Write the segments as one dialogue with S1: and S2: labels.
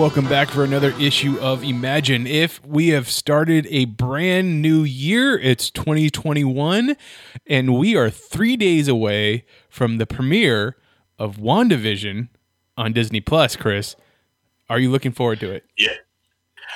S1: Welcome back for another issue of Imagine If. We have started a brand new year. It's 2021, and we are three days away from the premiere of WandaVision on Disney Plus. Chris, are you looking forward to it?
S2: Yeah.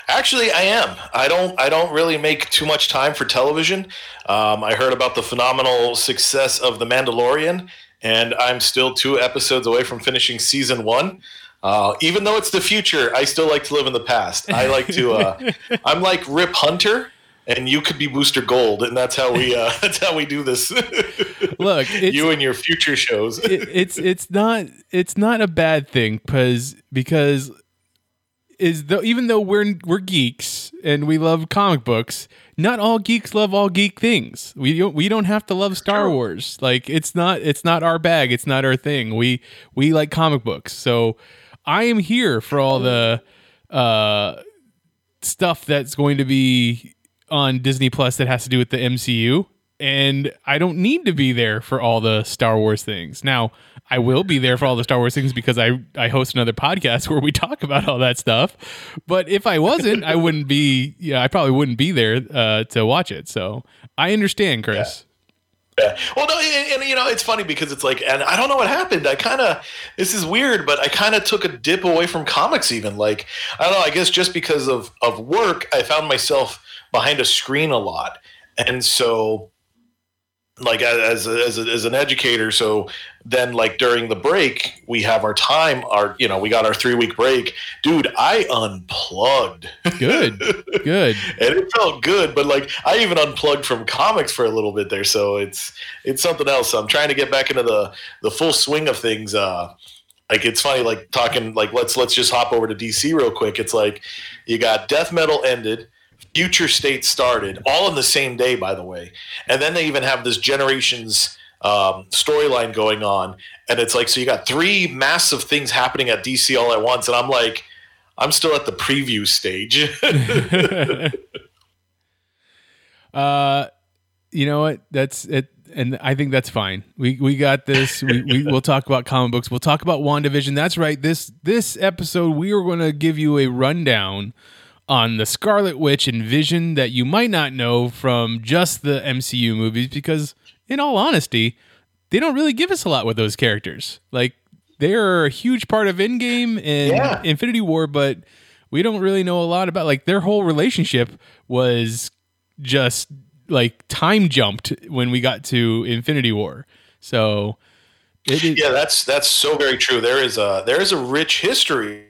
S2: Actually, I am. I don't. I don't really make too much time for television. Um, I heard about the phenomenal success of The Mandalorian, and I'm still two episodes away from finishing season one. Uh, even though it's the future, I still like to live in the past. I like to. Uh, I'm like Rip Hunter, and you could be Booster Gold, and that's how we. Uh, that's how we do this.
S1: Look,
S2: you and your future shows.
S1: it, it's it's not it's not a bad thing because because is though even though we're we're geeks and we love comic books, not all geeks love all geek things. We don't we don't have to love Star Wars. Like it's not it's not our bag. It's not our thing. We we like comic books. So I am here for all the uh stuff that's going to be on Disney Plus that has to do with the MCU. And I don't need to be there for all the Star Wars things. Now, I will be there for all the Star Wars things because I, I host another podcast where we talk about all that stuff. But if I wasn't, I wouldn't be, yeah, I probably wouldn't be there uh, to watch it. So I understand, Chris.
S2: Yeah. Well, no, and, and, you know, it's funny because it's like, and I don't know what happened. I kind of, this is weird, but I kind of took a dip away from comics. Even like, I don't know. I guess just because of of work, I found myself behind a screen a lot, and so like as as, as an educator so then like during the break we have our time our you know we got our three week break dude i unplugged
S1: Good. Good.
S2: and it felt good but like i even unplugged from comics for a little bit there so it's it's something else i'm trying to get back into the the full swing of things uh like it's funny like talking like let's let's just hop over to dc real quick it's like you got death metal ended future state started all in the same day by the way and then they even have this generations um, storyline going on and it's like so you got three massive things happening at dc all at once and i'm like i'm still at the preview stage
S1: uh, you know what? That's it. And I think that's fine. We we got this. We, we we'll talk about comic books. We'll talk about WandaVision. That's right. This this episode we are going to give you a rundown on the Scarlet Witch and Vision that you might not know from just the MCU movies because in all honesty, they don't really give us a lot with those characters. Like they're a huge part of Endgame and
S2: Yeah.
S1: Infinity War, but we don't really know a lot about like their whole relationship was just like time jumped when we got to Infinity War. So it, it-
S2: yeah that's that's so very true there is a there is a rich history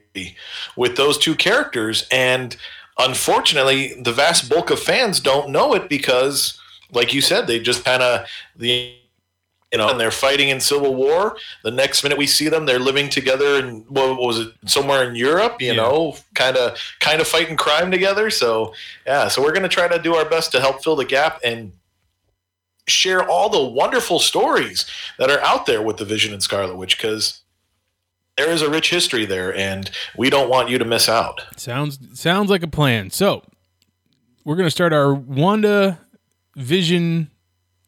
S2: with those two characters and unfortunately the vast bulk of fans don't know it because like you said they just kind of the you know and they're fighting in civil war the next minute we see them they're living together and what was it somewhere in europe you
S1: Yeah.
S2: know kind of kind of fighting crime together so yeah so we're going to try to do our best to help fill the gap and share all the wonderful stories that are out there with the Vision and Scarlet Witch because there is a rich history there, and we don't want you to miss out.
S1: Sounds sounds like a plan. So we're gonna start our Wanda Vision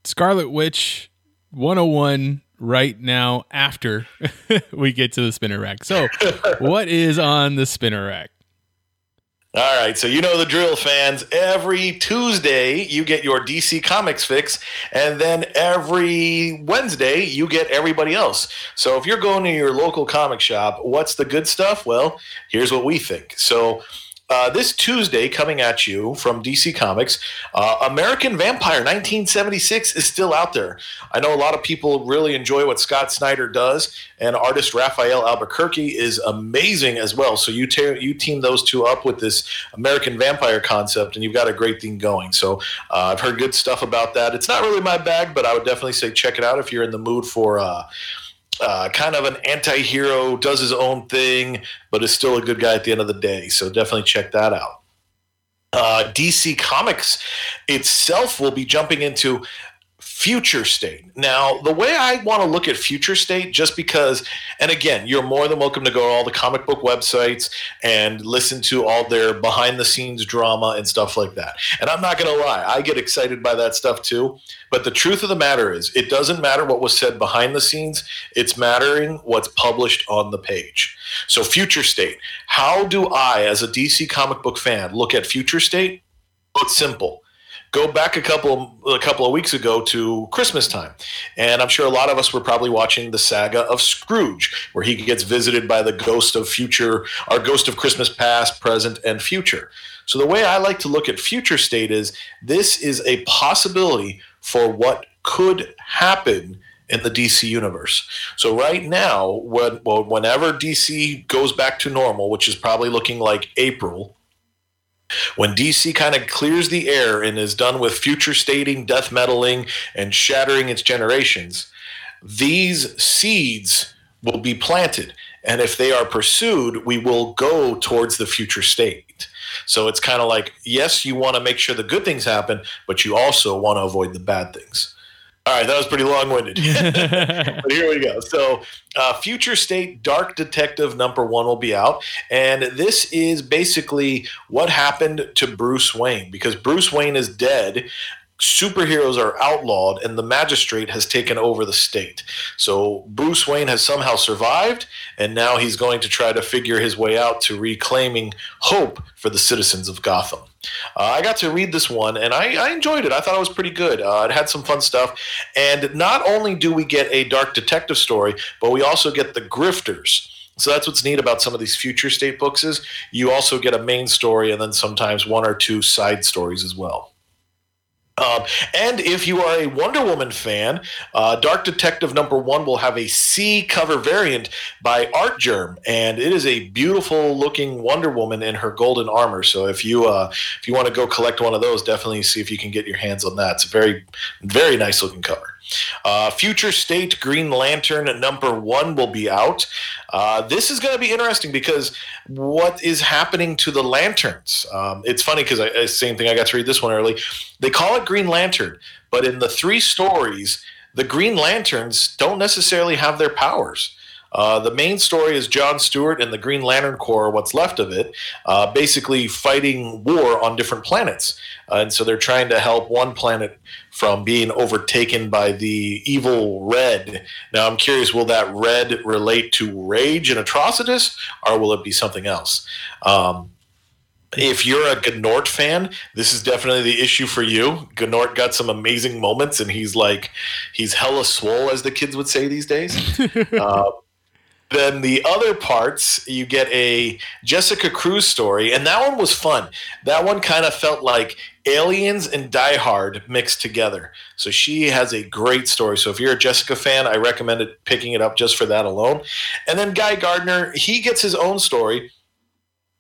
S1: Scarlet Witch 101 right now after we get to the spinner rack. So what is on the spinner rack?
S2: All right, so you know the drill, fans. Every Tuesday, you get your DC Comics fix, and then every Wednesday, you get everybody else. So if you're going to your local comic shop, what's the good stuff? Well, here's what we think. So uh, this Tuesday, coming at you from DC Comics, uh, American Vampire 1976 is still out there. I know a lot of people really enjoy what Scott Snyder does, and artist Rafael Albuquerque is amazing as well. So you te- you team those two up with this American Vampire concept, and you've got a great thing going. So uh, I've heard good stuff about that. It's not really my bag, but I would definitely say check it out if you're in the mood for. Uh, kind of an anti-hero, does his own thing, but is still a good guy at the end of the day. So definitely check that out. Uh, DC Comics itself will be jumping into future state. Now, the way I want to look at future state, just because, and again, you're more than welcome to go to all the comic book websites and listen to all their behind the scenes drama and stuff like that. And I'm not going to lie, I get excited by that stuff too. But the truth of the matter is, it doesn't matter what was said behind the scenes, it's mattering what's published on the page. So, future state, how do I, as a DC comic book fan, look at future state? It's simple go back a couple a couple of weeks ago to Christmas time, and I'm sure a lot of us were probably watching the saga of Scrooge, where he gets visited by the ghost of future, our ghost of Christmas past, present, and future. So the way I like to look at future state is this is a possibility for what could happen in the DC universe. So right now, when, whenever DC goes back to normal, which is probably looking like April when DC kind of clears the air and is done with future stating, death metaling, and shattering its generations, these seeds will be planted. And if they are pursued, we will go towards the future state. So it's kind of like, yes, you want to make sure the good things happen, but you also want to avoid the bad things. All right, that was pretty long winded. but here we go. So, uh, Future State Dark Detective number one will be out. And this is basically what happened to Bruce Wayne because Bruce Wayne is dead superheroes are outlawed and the magistrate has taken over the state. So Bruce Wayne has somehow survived and now he's going to try to figure his way out to reclaiming hope for the citizens of Gotham. Uh, I got to read this one and I, I, enjoyed it. I thought it was pretty good. Uh, it had some fun stuff. And not only do we get a dark detective story, but we also get the grifters. So that's what's neat about some of these future state books is you also get a main story and then sometimes one or two side stories as well. Um, and if you are a Wonder Woman fan, uh, Dark Detective number one will have a C cover variant by Artgerm, and it is a beautiful looking Wonder Woman in her golden armor. So if you uh, if you want to go collect one of those, definitely see if you can get your hands on that. It's a very very nice looking cover. Uh, Future State Green Lantern number one will be out. Uh, this is going to be interesting because what is happening to the lanterns? Um, it's funny because same thing. I got to read this one early. They call it Green Lantern, but in the three stories, the Green Lanterns don't necessarily have their powers. Uh, the main story is John Stewart and the Green Lantern Corps, what's left of it, uh, basically fighting war on different planets. Uh, and so they're trying to help one planet from being overtaken by the evil Red. Now, I'm curious will that Red relate to Rage and Atrocitus, or will it be something else? Um, if you're a Gnort fan, this is definitely the issue for you. Gnort got some amazing moments, and he's like, he's hella swole, as the kids would say these days. uh, then the other parts, you get a Jessica Cruz story, and that one was fun. That one kind of felt like Aliens and Die Hard mixed together. So she has a great story. So if you're a Jessica fan, I recommend it, picking it up just for that alone. And then Guy Gardner, he gets his own story.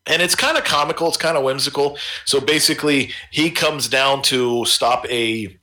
S2: And it's kind of comical, it's kind of whimsical. So basically, he comes down to stop a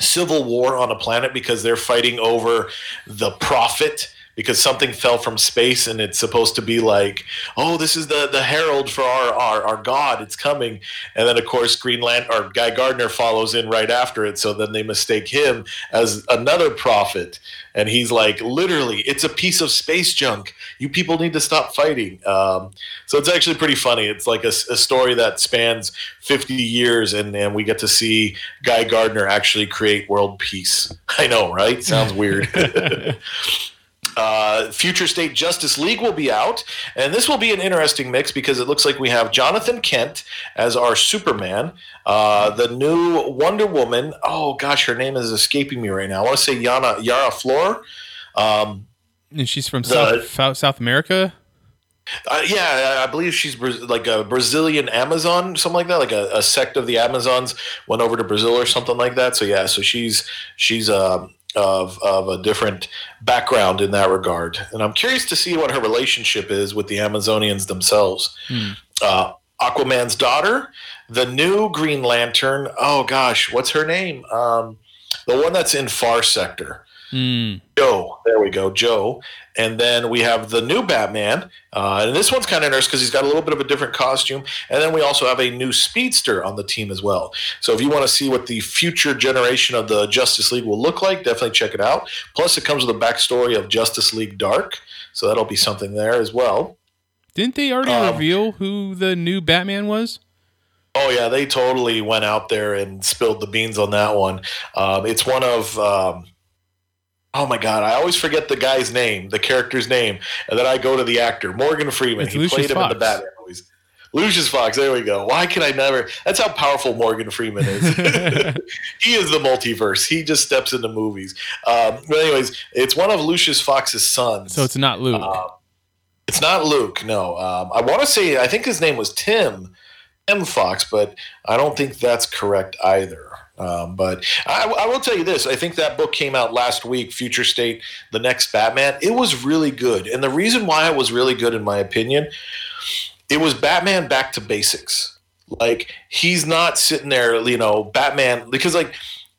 S2: civil war on a planet because they're fighting over the prophet because something fell from space and it's supposed to be like, oh, this is the the herald for our our, our god, it's coming. And then of course Greenland or Guy Gardner follows in right after it, so then they mistake him as another prophet. And he's like, literally, it's a piece of space junk. You people need to stop fighting. Um, so it's actually pretty funny. It's like a, a story that spans 50 years, and, and we get to see Guy Gardner actually create world peace. I know, right? Sounds weird. Uh, Future State Justice League will be out, and this will be an interesting mix because it looks like we have Jonathan Kent as our Superman, uh, the new Wonder Woman. Oh gosh, her name is escaping me right now. I want to say Yana Yara Flor. Um,
S1: and she's from the, South, South America.
S2: Uh, yeah, I believe she's Bra- like a Brazilian Amazon, something like that. Like a, a, sect of the Amazons went over to Brazil or something like that. So yeah, so she's she's uh, of of a different background in that regard, and I'm curious to see what her relationship is with the Amazonians themselves.
S1: Hmm.
S2: Uh, Aquaman's daughter, the new Green Lantern. Oh gosh, what's her name? Um, the one that's in Far Sector.
S1: Mm.
S2: Jo. There we go, Jo. And then we have the new Batman. Uh, and this one's kind of interesting because he's got a little bit of a different costume. And then we also have a new speedster on the team as well. So if you want to see what the future generation of the Justice League will look like, definitely check it out. Plus, it comes with a backstory of Justice League Dark. So that'll be something there as well.
S1: Didn't they already
S2: Um,
S1: reveal who the new Batman was?
S2: Oh yeah, they totally went out there and spilled the beans on that one. Um, it's one of um, oh my god, I always forget the guy's name, the character's name, and then I go to the actor Morgan Freeman.
S1: It's
S2: he
S1: Lucius
S2: played him in the Batman movies. Lucius Fox. There we go. Why can I never? That's how powerful Morgan Freeman is. he is the multiverse. He just steps into movies. Um, but anyways, it's one of Lucius Fox's sons.
S1: So it's not Luke.
S2: Um, it's not Luke. No, um, I want to say I think his name was Tim, Tim Fox, but I don't think that's correct either. Um, but I, I will tell you this: I think that book came out last week, Future State, the next Batman. It was really good, and the reason why it was really good, in my opinion, it was Batman back to basics. Like he's not sitting there, you know, Batman because like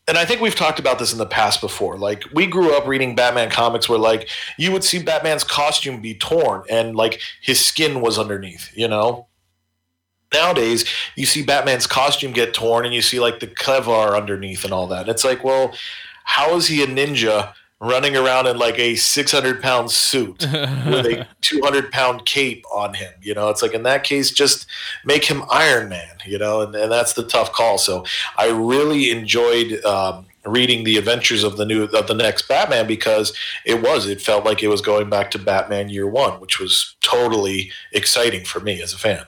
S2: and I think we've talked about this in the past before. Like we grew up reading Batman comics where like you would see Batman's costume be torn and like his skin was underneath, you know? Nowadays, you see Batman's costume get torn and you see like the Kevlar underneath and all that. It's like, well, how is he a ninja running around in like a 600 pound suit with a 200 pound cape on him? You know, it's like in that case, just make him Iron Man, you know, and, and that's the tough call. So I really enjoyed um, reading the adventures of the new of the next Batman because it was it felt like it was going back to Batman Year One, which was totally exciting for me as a fan.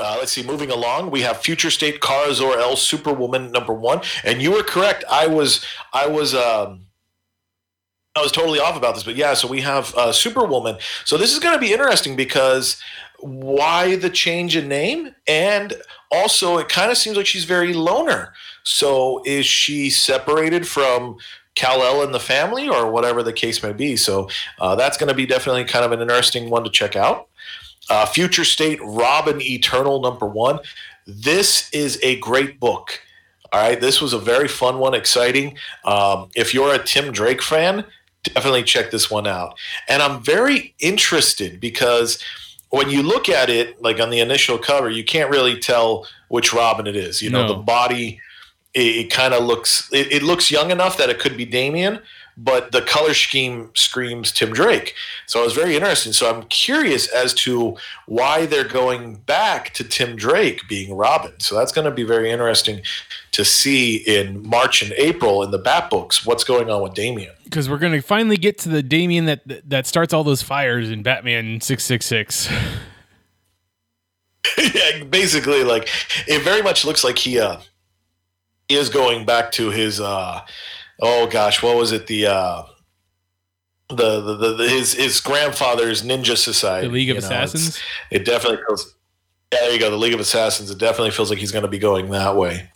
S2: Uh, let's see. Moving along, we have Future State Kara Zor-El Superwoman number one, and you were correct. I was I was. Um, I was totally off about this, but yeah, so we have uh, Superwoman. So this is going to be interesting because why the change in name? And also, it kind of seems like she's very loner. So is she separated from Kal El and the family, or whatever the case may be? So uh, that's going to be definitely kind of an interesting one to check out. Uh, Future State Robin Eternal number one. This is a great book. All right, this was a very fun one, exciting. Um, if you're a Tim Drake fan, definitely check this one out. And I'm very interested because when you look at it, like on the initial cover, you can't really tell which Robin it is. You know,
S1: No.
S2: the body, it, it kind of looks, it, it looks young enough that it could be Damian, but the color scheme screams Tim Drake. So I was very interested. So I'm curious as to why they're going back to Tim Drake being Robin. So that's going to be very interesting to see in March and April in the Bat books what's going on with Damian.
S1: Because we're gonna finally get to the Damian that that starts all those fires in Batman six six six.
S2: yeah, basically, like it very much looks like he uh, is going back to his. Uh, oh gosh, what was it? The uh, the, the, the, the his his grandfather's ninja society,
S1: The League of
S2: you know,
S1: Assassins.
S2: It definitely feels. Yeah, there you go. The League of Assassins. It definitely feels like he's going to be going that way.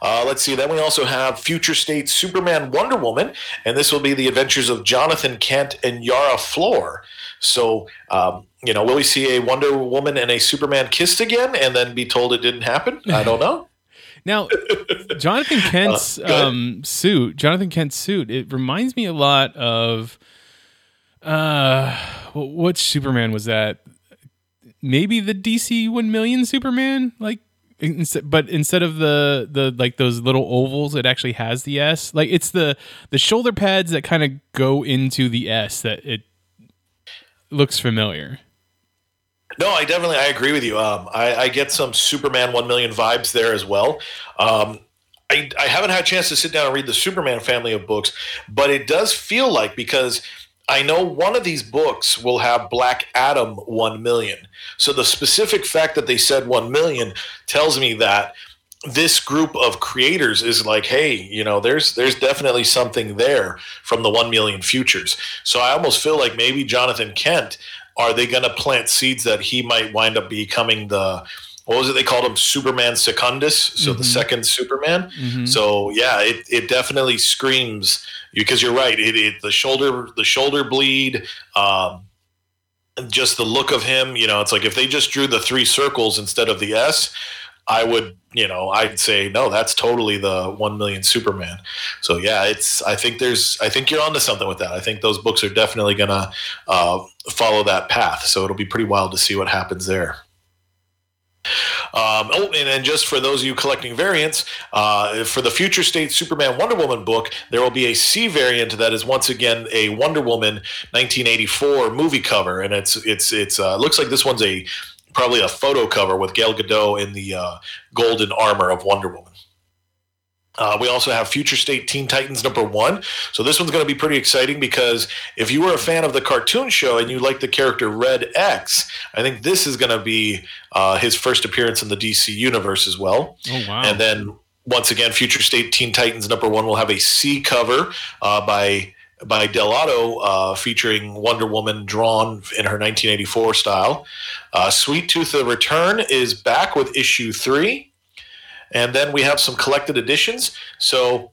S2: Uh, let's see. Then we also have Future State Superman Wonder Woman, and this will be the adventures of Jonathan Kent and Yara Flor. So, um, you know, will we see a Wonder Woman and a Superman kissed again and then be told it didn't happen? I don't know.
S1: Now, Jonathan Kent's
S2: Uh,
S1: um, suit, Jonathan Kent's suit, it reminds me a lot of uh, wh- which Superman was that? Maybe the DC One Million Superman, like. But instead of the the like those little ovals, it actually has the S. Like it's the the shoulder pads that kind of go into the S that it looks familiar.
S2: No, I definitely I agree with you. Um, I, I get some Superman one million vibes there as well. Um, I, I haven't had a chance to sit down and read the Superman family of books, but it does feel like because I know one of these books will have Black Adam one million. So the specific fact that they said one million tells me that this group of creators is like, hey, you know, there's there's definitely something there from the one million futures. So I almost feel like maybe Jonathan Kent are they going to plant seeds that he might wind up becoming the what was it they called him Superman Secundus, so the second Superman. So yeah, it, it definitely screams because you're right. It, it the shoulder the shoulder bleed. Um, just the look of him, you know, it's like if they just drew the three circles instead of the S, I would, you know, I'd say no, that's totally the one million Superman. So yeah, it's. I think there's. I think you're onto something with that. I think those books are definitely gonna uh, follow that path. So it'll be pretty wild to see what happens there. Um, oh, and then just for those of you collecting variants, uh, for the Future State Superman Wonder Woman book, there will be a C variant that is once again a Wonder Woman 1984 movie cover, and it's it's it's uh, looks like this one's a probably a photo cover with Gal Gadot in the uh, golden armor of Wonder Woman. Uh, we also have Future State Teen Titans number one. So this one's going to be pretty exciting because if you were a fan of the cartoon show and you like the character Red X, I think this is going to be uh, his first appearance in the DC universe as well.
S1: Oh wow!
S2: And then once again, Future State Teen Titans number one will have a C cover uh, by by Dell'Otto uh, featuring Wonder Woman drawn in her 1984 style. Uh, Sweet Tooth: The Return is back with issue three. And then we have some collected editions. So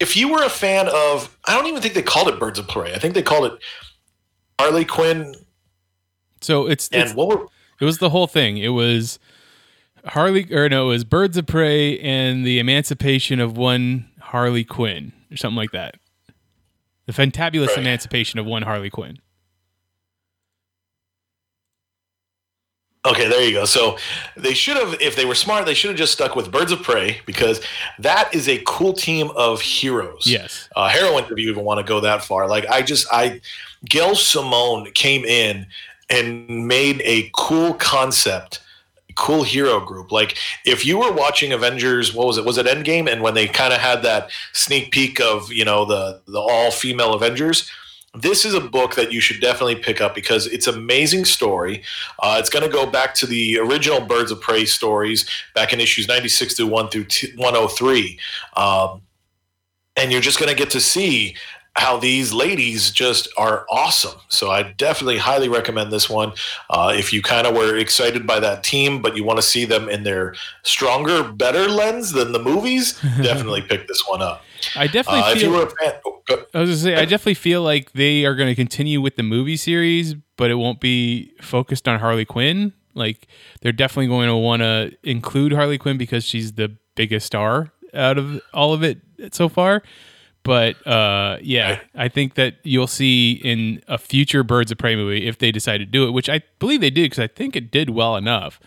S2: if you were a fan of, I don't even think they called it Birds of Prey. I think they called it Harley Quinn.
S1: so it's,
S2: And
S1: it's
S2: what were,
S1: it was the whole thing. It was Harley or no, it was Birds of Prey and the Emancipation of one Harley Quinn or something like that. The fantabulous
S2: Right.
S1: emancipation of one Harley Quinn.
S2: okay, there you go. So they should have, if they were smart, they should have just stuck with Birds of Prey because that is a cool team of heroes.
S1: Yes.
S2: uh, heroine if you even want to go that far. Like I just I Gail Simone came in and made a cool concept, cool hero group. Like if you were watching Avengers, what was it? Was it Endgame? And when they kind of had that sneak peek of you know the the all female Avengers. This is a book that you should definitely pick up because it's amazing story. Uh, it's going to go back to the original Birds of Prey stories back in issues 96 through 1 through t- 103. Um, and you're just going to get to see how these ladies just are awesome. So I definitely highly recommend this one. Uh, if you kind of were excited by that team, but you want to see them in their stronger, better lens than the movies, definitely pick this one up.
S1: I definitely
S2: Uh, if you
S1: feel
S2: were a fan, oh,
S1: I was gonna say I definitely feel like they are going to continue with the movie series, but it won't be focused on Harley Quinn. Like they're definitely going to want to include Harley Quinn because she's the biggest star out of all of it so far. But uh, yeah, I think that you'll see in a future Birds of Prey movie if they decide to do it, which I believe they did because I think it did well enough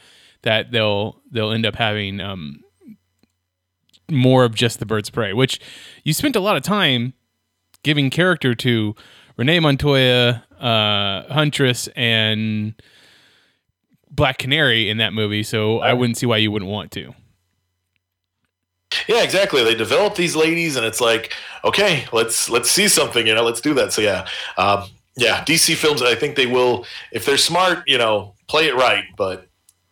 S1: that they'll they'll end up having um, more of just the Birds of Prey, which you spent a lot of time giving character to Renee Montoya, uh, Huntress, and Black Canary in that movie. So I wouldn't see why you wouldn't want to.
S2: Yeah, exactly. They develop these ladies, and it's like, okay, let's let's see something. You know, let's do that. So yeah, um, yeah. DC films, I think they will, if they're smart, you know, play it right. But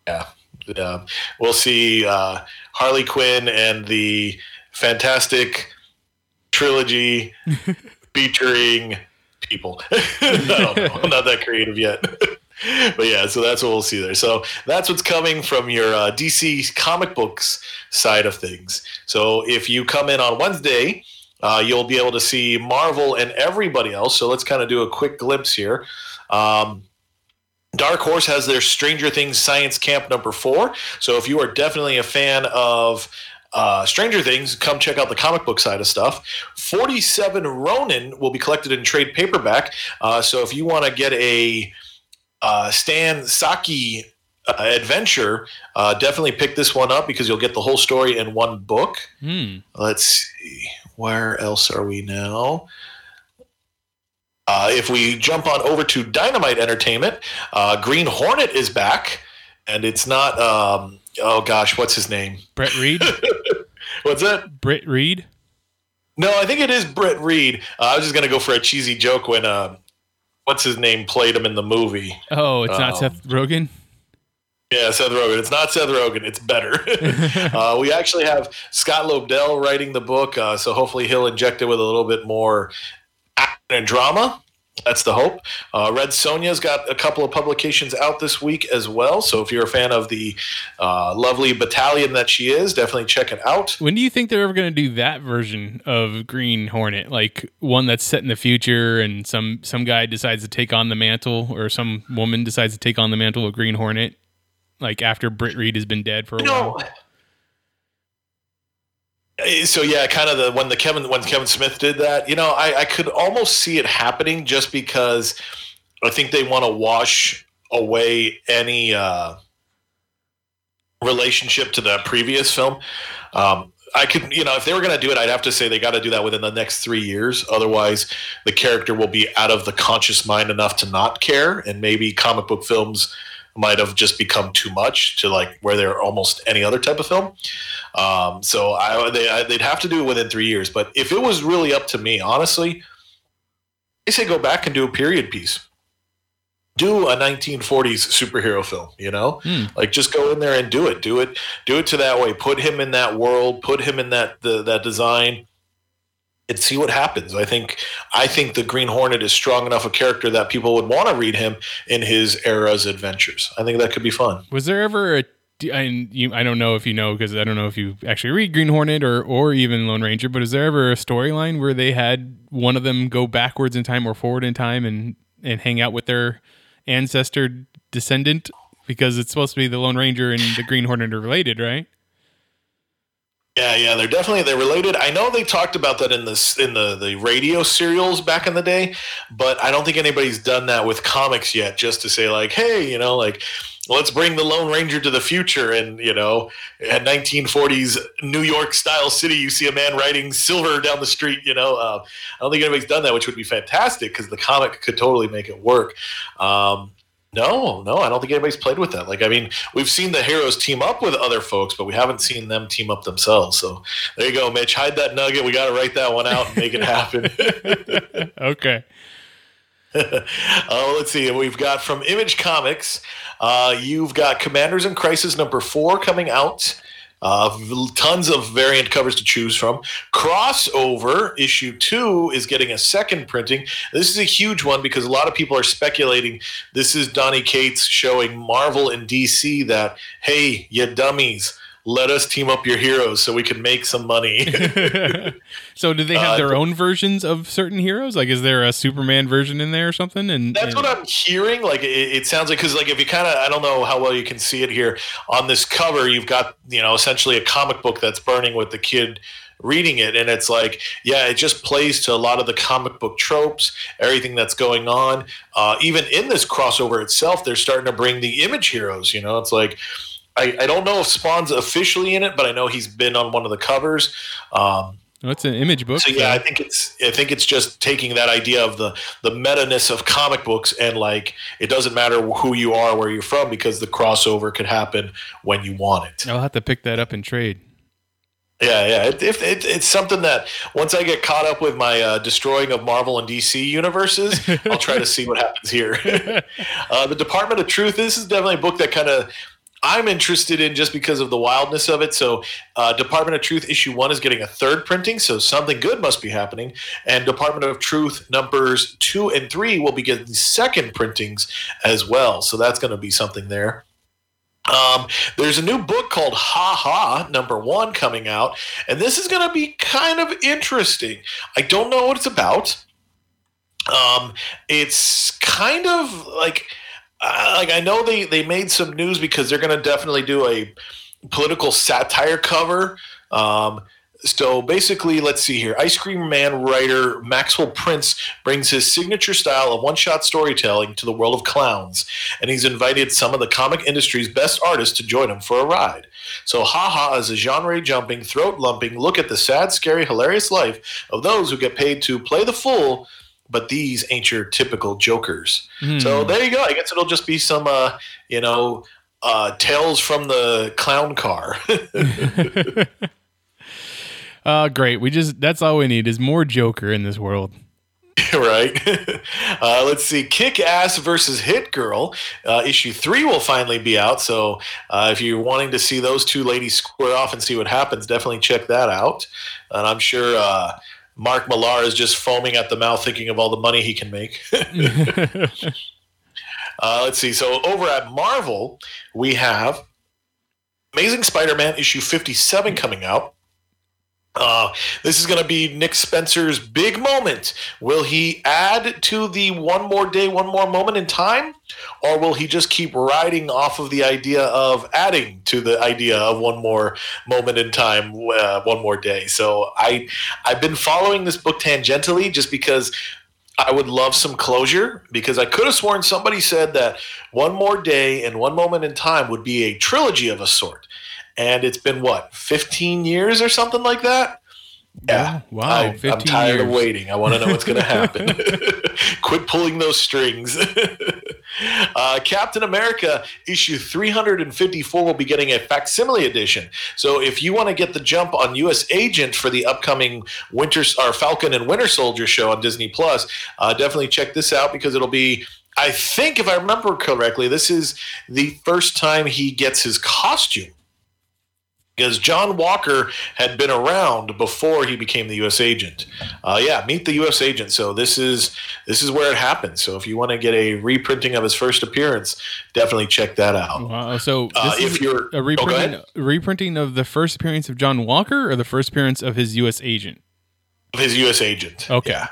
S2: yeah, yeah. we'll see uh, Harley Quinn and the Fantastic trilogy featuring people. Know. I'm not that creative yet. but yeah, so that's what we'll see there. So that's what's coming from your uh, DC comic books side of things. So if you come in on Wednesday, uh, you'll be able to see Marvel and everybody else. So let's kind of do a quick glimpse here. Um, Dark Horse has their Stranger Things Science Camp number four. So if you are definitely a fan of uh, Stranger Things, come check out the comic book side of stuff. 47 Ronin will be collected in trade paperback. Uh, so if you want to get a uh, Stan Sakai uh, adventure, uh, definitely pick this one up because you'll get the whole story in one book.
S1: Hmm.
S2: Let's see. Where else are we now? Uh, if we jump on over to Dynamite Entertainment, uh, Green Hornet is back, and it's not. Um, oh gosh, what's his name?
S1: Brett Reed.
S2: What's that?
S1: Brett Reed.
S2: No, I think it is Brett Reed. Uh, I was just gonna go for a cheesy joke when uh, what's his name played him in the movie.
S1: Oh, it's not
S2: Um,
S1: Seth Rogen.
S2: Yeah, Seth Rogen. It's not Seth Rogen. It's better. uh, we actually have Scott Lobdell writing the book, uh, so hopefully he'll inject it with a little bit more action and drama. That's the hope. Uh, Red Sonja's got a couple of publications out this week as well. So if you're a fan of the uh, lovely battalion that she is, definitely check it out.
S1: When do you think they're ever going to do that version of Green Hornet, like one that's set in the future, and some some guy decides to take on the mantle, or some woman decides to take on the mantle of Green Hornet, like after Britt Reid has been dead for a
S2: You
S1: while?
S2: So yeah, kind of the when the Kevin when Kevin Smith did that, you know, I, I could almost see it happening just because I think they want to wash away any uh, relationship to the previous film. Um, I could, you know, if they were going to do it, I'd have to say they got to do that within the next three years. Otherwise, the character will be out of the conscious mind enough to not care, and maybe comic book films might have just become too much to like where they're almost any other type of film. Um, so I, they, I, they'd have to do it within three years. But if it was really up to me, honestly, I say go back and do a period piece. Do a 1940s superhero film, you know,
S1: Hmm.
S2: like just go in there and do it. Do it. Do it to that way. Put him in that world. Put him in that the, that design, and see what happens. I think I think the Green Hornet is strong enough a character that people would want to read him in his era's adventures. I think that could be fun.
S1: Was there ever a I, you, I don't know if you know because I don't know if you actually read Green Hornet or or even Lone Ranger, but is there ever a storyline where they had one of them go backwards in time or forward in time and and hang out with their ancestor descendant because it's supposed to be the Lone Ranger and the Green Hornet are related, right?
S2: Yeah, yeah, they're definitely they're related. I know they talked about that in this in the the radio serials back in the day, but I don't think anybody's done that with comics yet. Just to say like, hey, you know, like let's bring the Lone Ranger to the future, and you know, at 1940s New York style city, you see a man riding silver down the street. You know, uh, I don't think anybody's done that, which would be fantastic because the comic could totally make it work. Um, no, no, I don't think anybody's played with that. Like, I mean, we've seen the heroes team up with other folks, but we haven't seen them team up themselves. So there you go, Mitch. Hide that nugget. We got to write that one out and make it happen.
S1: okay.
S2: uh, let's see. We've got from Image Comics. Uh, you've got Commanders in Crisis number four coming out. Uh, tons of variant covers to choose from. Crossover issue two is getting a second printing. This is a huge one because a lot of people are speculating this is Donny Cates showing Marvel and DC that, hey, you dummies, let us team up your heroes so we can make some money.
S1: so do they have
S2: Uh,
S1: their own versions of certain heroes? Like, is there a Superman version in there or something? And
S2: That's
S1: and-
S2: what I'm hearing. Like it, it sounds like because like if you kind of I don't know how well you can see it here on this cover, you've got you know essentially a comic book that's burning with the kid reading it and it's like yeah it just plays to a lot of the comic book tropes everything that's going on uh, even in this crossover itself they're starting to bring the image heroes you know it's like I, I don't know if Spawn's officially in it, but I know he's been on one of the covers. Um,
S1: Oh, it's an image book.
S2: so yeah, I think it's I think it's just taking that idea of the the meta ness of comic books and like it doesn't matter who you are, where you're from, because the crossover could happen when you want it.
S1: I'll have to pick that up and trade.
S2: Yeah, yeah. It, if it, it's something that once I get caught up with my uh, destroying of Marvel and DC universes, I'll try to see what happens here. uh, the Department of Truth. This is definitely a book that kind of I'm interested in just because of the wildness of it. So, uh, Department of Truth issue one is getting a third printing, so something good must be happening. And Department of Truth numbers two and three will be getting second printings as well. So that's going to be something there. Um, there's a new book called Ha Ha Number One coming out, and this is going to be kind of interesting. I don't know what it's about. Um, it's kind of like, uh, like I know they they made some news because they're going to definitely do a political satire cover. Um, so basically, let's see here. Ice Cream Man writer Maxwell Prince brings his signature style of one shot storytelling to the world of clowns, and he's invited some of the comic industry's best artists to join him for a ride. So, haha is a genre jumping, throat lumping look at the sad, scary, hilarious life of those who get paid to play the fool. But these ain't your typical jokers. So there you go. I guess it'll just be some, uh, you know, uh, tales from the clown car.
S1: Uh, great. We just that's all we need is more Joker in this world.
S2: right? uh, let's see. Kick Ass versus Hit Girl. Uh, issue three will finally be out. So uh, if you're wanting to see those two ladies square off and see what happens, definitely check that out. And I'm sure. Uh, Mark Millar is just foaming at the mouth, thinking of all the money he can make. uh, let's see. So over at Marvel, we have Amazing Spider-Man issue 57 coming out. Uh, this is going to be Nick Spencer's big moment. Will he add to the one more day, one more moment in time? Or will he just keep riding off of the idea of adding to the idea of one more moment in time, uh, one more day? So I, I've been following this book tangentially just because I would love some closure because I could have sworn somebody said that one more day and one moment in time would be a trilogy of a sort and it's been what 15 years or something like that? Yeah.
S1: Wow
S2: I, am tired
S1: years.
S2: of waiting. I want to know what's going to happen. Quit pulling those strings. Uh, captain america issue 354 will be getting a facsimile edition. So if you want to get the jump on us agent for the upcoming winter or falcon and winter soldier show on disney plus uh, definitely check this out because it'll be I think, if I remember correctly, this is the first time he gets his costume because John Walker had been around before he became the U.S. agent. Uh, yeah, meet the U.S. agent. So this is this is where it happens. So if you want to get a reprinting of his first appearance, definitely check that out.
S1: Wow. So this
S2: Uh,
S1: is
S2: if you're
S1: a
S2: oh,
S1: reprinting,
S2: ahead.
S1: reprinting of the first appearance of John Walker or the first appearance of his U.S. agent.
S2: his U.S. agent.
S1: Okay.
S2: Yeah.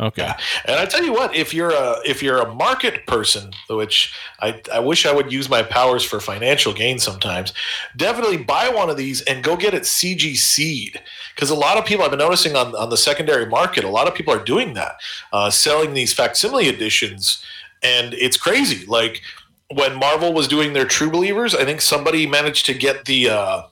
S1: Okay.
S2: And I tell you what, if you're a if you're a market person, which I, I wish I would use my powers for financial gain sometimes, definitely buy one of these and go get it CGC'd. Because a lot of people I've been noticing on, on the secondary market, a lot of people are doing that, uh, selling these facsimile editions, and it's crazy. Like when Marvel was doing their True Believers, I think somebody managed to get the uh,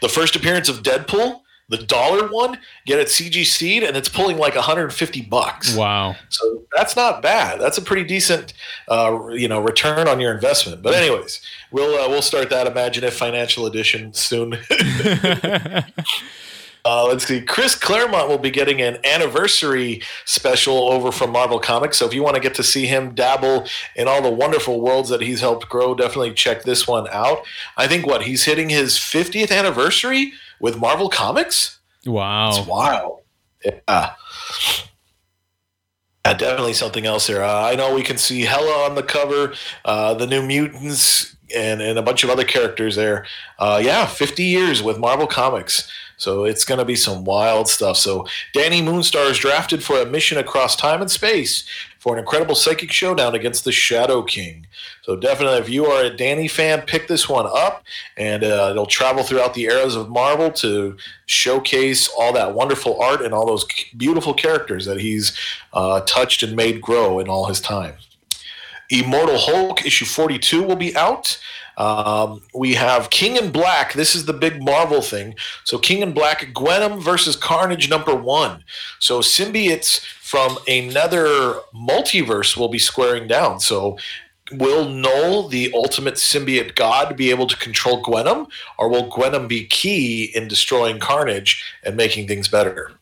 S2: the first appearance of Deadpool, the dollar one, get it CGC'd, and it's pulling like 150 bucks.
S1: Wow.
S2: So that's not bad. That's a pretty decent, uh, you know, return on your investment. But anyways, we'll uh, we'll start that Imagine If financial edition soon. Uh, let's see. Chris Claremont will be getting an anniversary special over from Marvel Comics. So if you want to get to see him dabble in all the wonderful worlds that he's helped grow, definitely check this one out. I think what he's hitting his 50th anniversary with Marvel Comics.
S1: wow.
S2: It's wild. Yeah. Yeah, definitely something else there. Uh, I know we can see Hela on the cover, uh, the New Mutants, and, and a bunch of other characters there. Uh, yeah, 50 years with Marvel Comics. So it's going to be some wild stuff. So Dani Moonstar is drafted for a mission across time and space for an incredible psychic showdown against the Shadow King. So definitely, if you are a Dani fan, pick this one up, and uh, it'll travel throughout the eras of Marvel to showcase all that wonderful art and all those beautiful characters that he's uh, touched and made grow in all his time. Immortal Hulk issue 42 will be out. Um, we have King in Black. This is the big Marvel thing. So King in Black, Gwenom versus Carnage number one. So symbiotes from another multiverse will be squaring down. So will Knull, the ultimate symbiote god, be able to control Gwenom, or will Gwenom be key in destroying Carnage and making things better?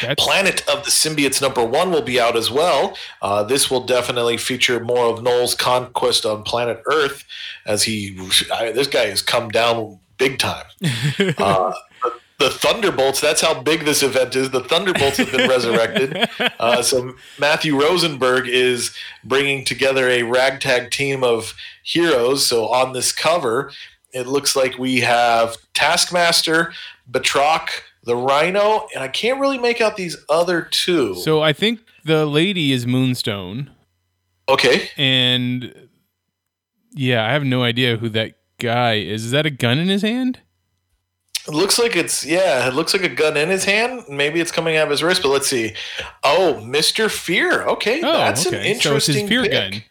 S1: That's,
S2: Planet of the Symbiotes number one will be out as well. Uh, this will definitely feature more of Knull's conquest on planet Earth, as he I, this guy has come down big time. Uh, the- Thunderbolts, that's how big this event is. The Thunderbolts have been resurrected. Uh, so Matthew Rosenberg is bringing together a ragtag team of heroes. So on this cover, it looks like we have Taskmaster, Batroc, the Rhino, and I can't really make out these other two.
S1: so I think the lady is Moonstone,
S2: okay,
S1: and yeah, I have no idea who that guy is. Is that a gun in his hand?
S2: it looks like it's yeah, it looks like a gun in his hand. Maybe it's coming out of his wrist, but let's see. Oh, Mister Fear. Okay,
S1: Oh,
S2: that's an
S1: okay. So it's
S2: interesting
S1: his fear
S2: pick.
S1: gun.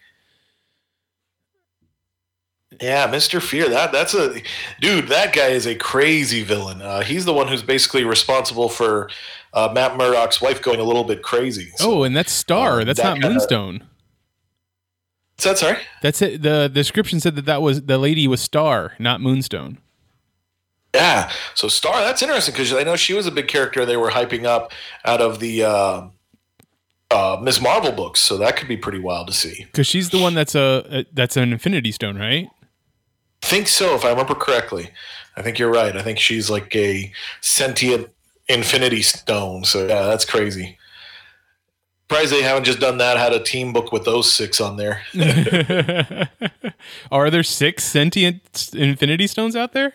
S2: Yeah, Mister Fear. That that's a dude. That guy is a crazy villain. Uh, he's the one who's basically responsible for uh, Matt Murdock's wife going a little bit crazy. So,
S1: Oh, and that's Star.
S2: uh,
S1: that's
S2: that
S1: not
S2: kinda-
S1: Moonstone.
S2: is that sorry?
S1: That's it. The description said that that was the lady was Star, not Moonstone.
S2: Yeah. So Star, that's interesting because I know she was a big character they were hyping up out of the uh, uh, Ms. Marvel books. So that could be pretty wild to see.
S1: Because she's the one that's a, a that's an Infinity Stone, right?
S2: Think so, if I remember correctly. I think you're right. I think she's like a sentient Infinity Stone. So yeah, that's crazy. Surprised they haven't just done that. Had a team book with those six on there.
S1: Are there six sentient Infinity Stones out there?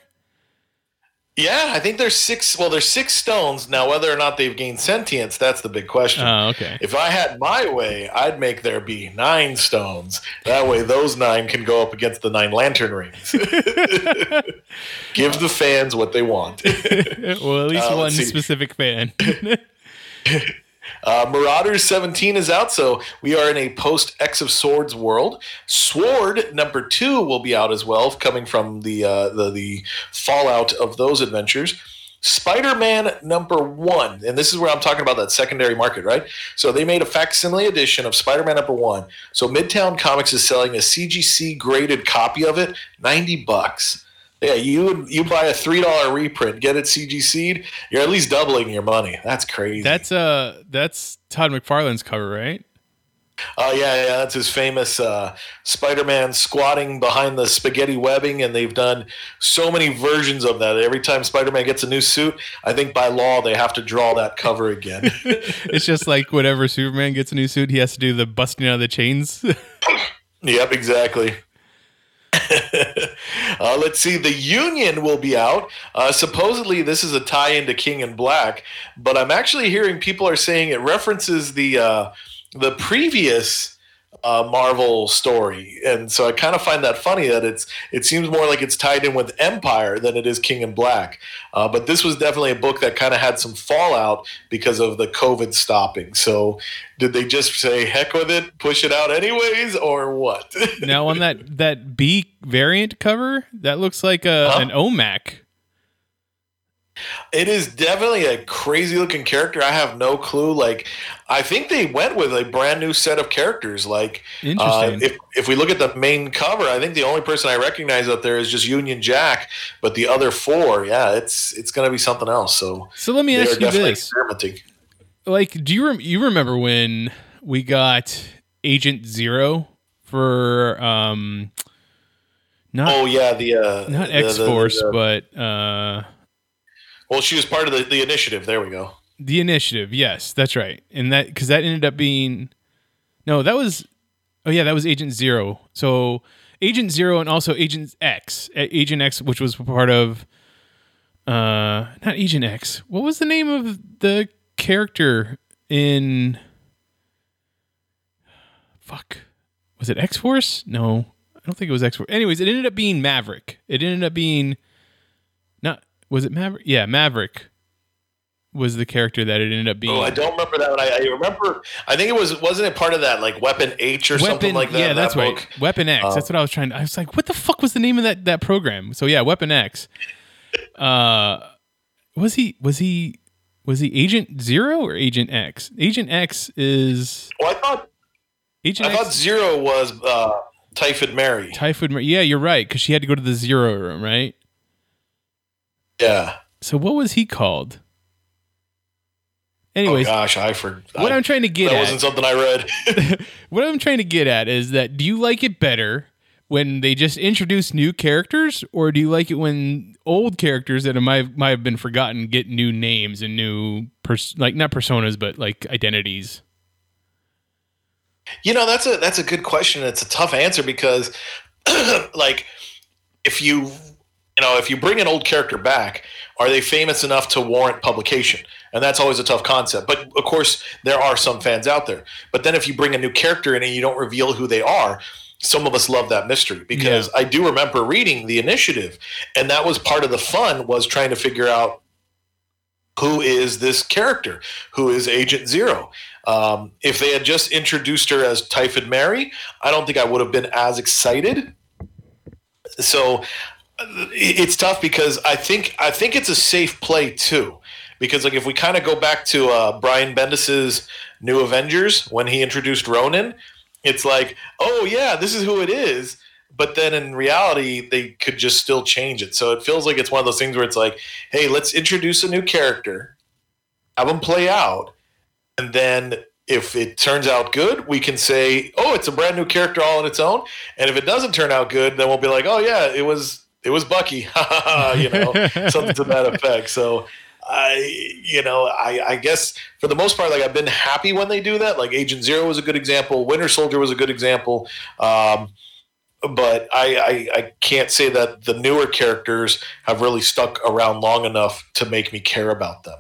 S2: Yeah, I think there's six. Well, there's six stones now. Whether or not they've gained sentience, that's the big question.
S1: Oh, okay.
S2: If I had my way, I'd make there be nine stones. That way, those nine can go up against the nine lantern rings. Give the fans what they want.
S1: well, at least
S2: Uh,
S1: one specific fan.
S2: Uh, Marauders 17 is out, so we are in a post X of Swords world. Sword number two will be out as well, coming from the uh, the, the fallout of those adventures. Spider Man number one, and this is where I'm talking about that secondary market, right? So they made a facsimile edition of Spider Man number one. So Midtown Comics is selling a CGC graded copy of it, 90 bucks. Yeah, you would you buy a three dollar reprint, get it CGC'd, you're at least doubling your money. That's crazy.
S1: that's uh that's Todd McFarlane's cover, right?
S2: Oh yeah, yeah, that's his famous uh, Spider-Man squatting behind the spaghetti webbing, and they've done so many versions of that. Every time Spider-Man gets a new suit, I think by law they have to draw that cover again.
S1: It's just like whenever Superman gets a new suit, he has to do the busting out of the chains.
S2: yep, exactly. uh, let's see. The Union will be out. Uh, supposedly, this is a tie into King in Black, but I'm actually hearing people are saying it references the uh, the previous uh, Marvel story, and so I kind of find that funny that it's it seems more like it's tied in with Empyre than it is King in Black. Uh, but this was definitely a book that kind of had some fallout because of the COVID stopping. So, did they just say heck with it, push it out anyways, or what?
S1: now on that that B variant cover, that looks like a,
S2: Huh?
S1: an OMAC.
S2: It is definitely a crazy looking character. I have no clue. Like, I think they went with a brand new set of characters. Like, uh, if if we look at the main cover, I think the only person I recognize out there is just Union Jack. But the other four, yeah, it's it's going to be something else. So
S1: So let me ask you this: like, do you rem- you remember when we got Agent Zero for um, not
S2: Oh yeah, the uh,
S1: not X Force, but uh,
S2: well, she was part of the, the initiative. There we go.
S1: The Initiative. Yes, that's right, and that because that ended up being no, that was oh yeah, that was Agent Zero. So Agent Zero and also Agent X, Agent X, which was part of uh, not Agent X. What was the name of the character in? Fuck, was it X Force? No, I don't think it was X Force. Anyways, it ended up being Maverick. It ended up being not. Was it Maverick? Yeah, Maverick was the character that it ended up being.
S2: Oh, I don't remember that one. I, I remember. I think it was wasn't it part of that like Weapon H or something like that.
S1: Yeah, that's
S2: that
S1: right. Weapon X.
S2: Uh,
S1: that's what I was trying. To, I was like, what the fuck was the name of that that program? So yeah, Weapon X. Uh, was he was he was he Agent Zero or Agent X? Agent X is
S2: Well, I thought
S1: Agent
S2: I
S1: X.
S2: thought Zero was uh, Typhid Mary.
S1: Typhoid. Mar- Yeah, you're right because she had to go to the Zero room, right?
S2: Yeah.
S1: So what was he called?
S2: Oh
S1: Anyways,
S2: gosh, I forgot.
S1: what I'm trying to get
S2: that
S1: at
S2: wasn't something I read.
S1: what I'm trying to get at is that do you like it better when they just introduce new characters, or do you like it when old characters that might might have been forgotten get new names and new pers- like not personas but like identities?
S2: you know, that's a that's a good question. It's a tough answer because, like, if you you know if you bring an old character back, are they famous enough to warrant publication? And that's always a tough concept. But of course, there are some fans out there. But then if you bring a new character in and you don't reveal who they are, some of us love that mystery because I do remember reading the initiative, and that was part of the fun was trying to figure out who is this character, who is Agent Zero. Um, if they had just introduced her as Typhid Mary, I don't think I would have been as excited. So it's tough because I think I think it's a safe play too. Because like if we kind of go back to uh, Brian Bendis's New Avengers when he introduced Ronin, it's like, oh yeah, this is who it is. But then in reality, they could just still change it. So it feels like it's one of those things where it's like, hey, let's introduce a new character, have them play out, and then if it turns out good, we can say, "Oh, it's a brand new character all on its own." And if it doesn't turn out good, then we'll be like, "Oh yeah, it was it was Bucky," you know, something to that effect. So I, you know, I, I guess for the most part, like I've been happy when they do that. Like Agent Zero was a good example. Winter Soldier was a good example. Um, but I, I, I can't say that the newer characters have really stuck around long enough to make me care about them.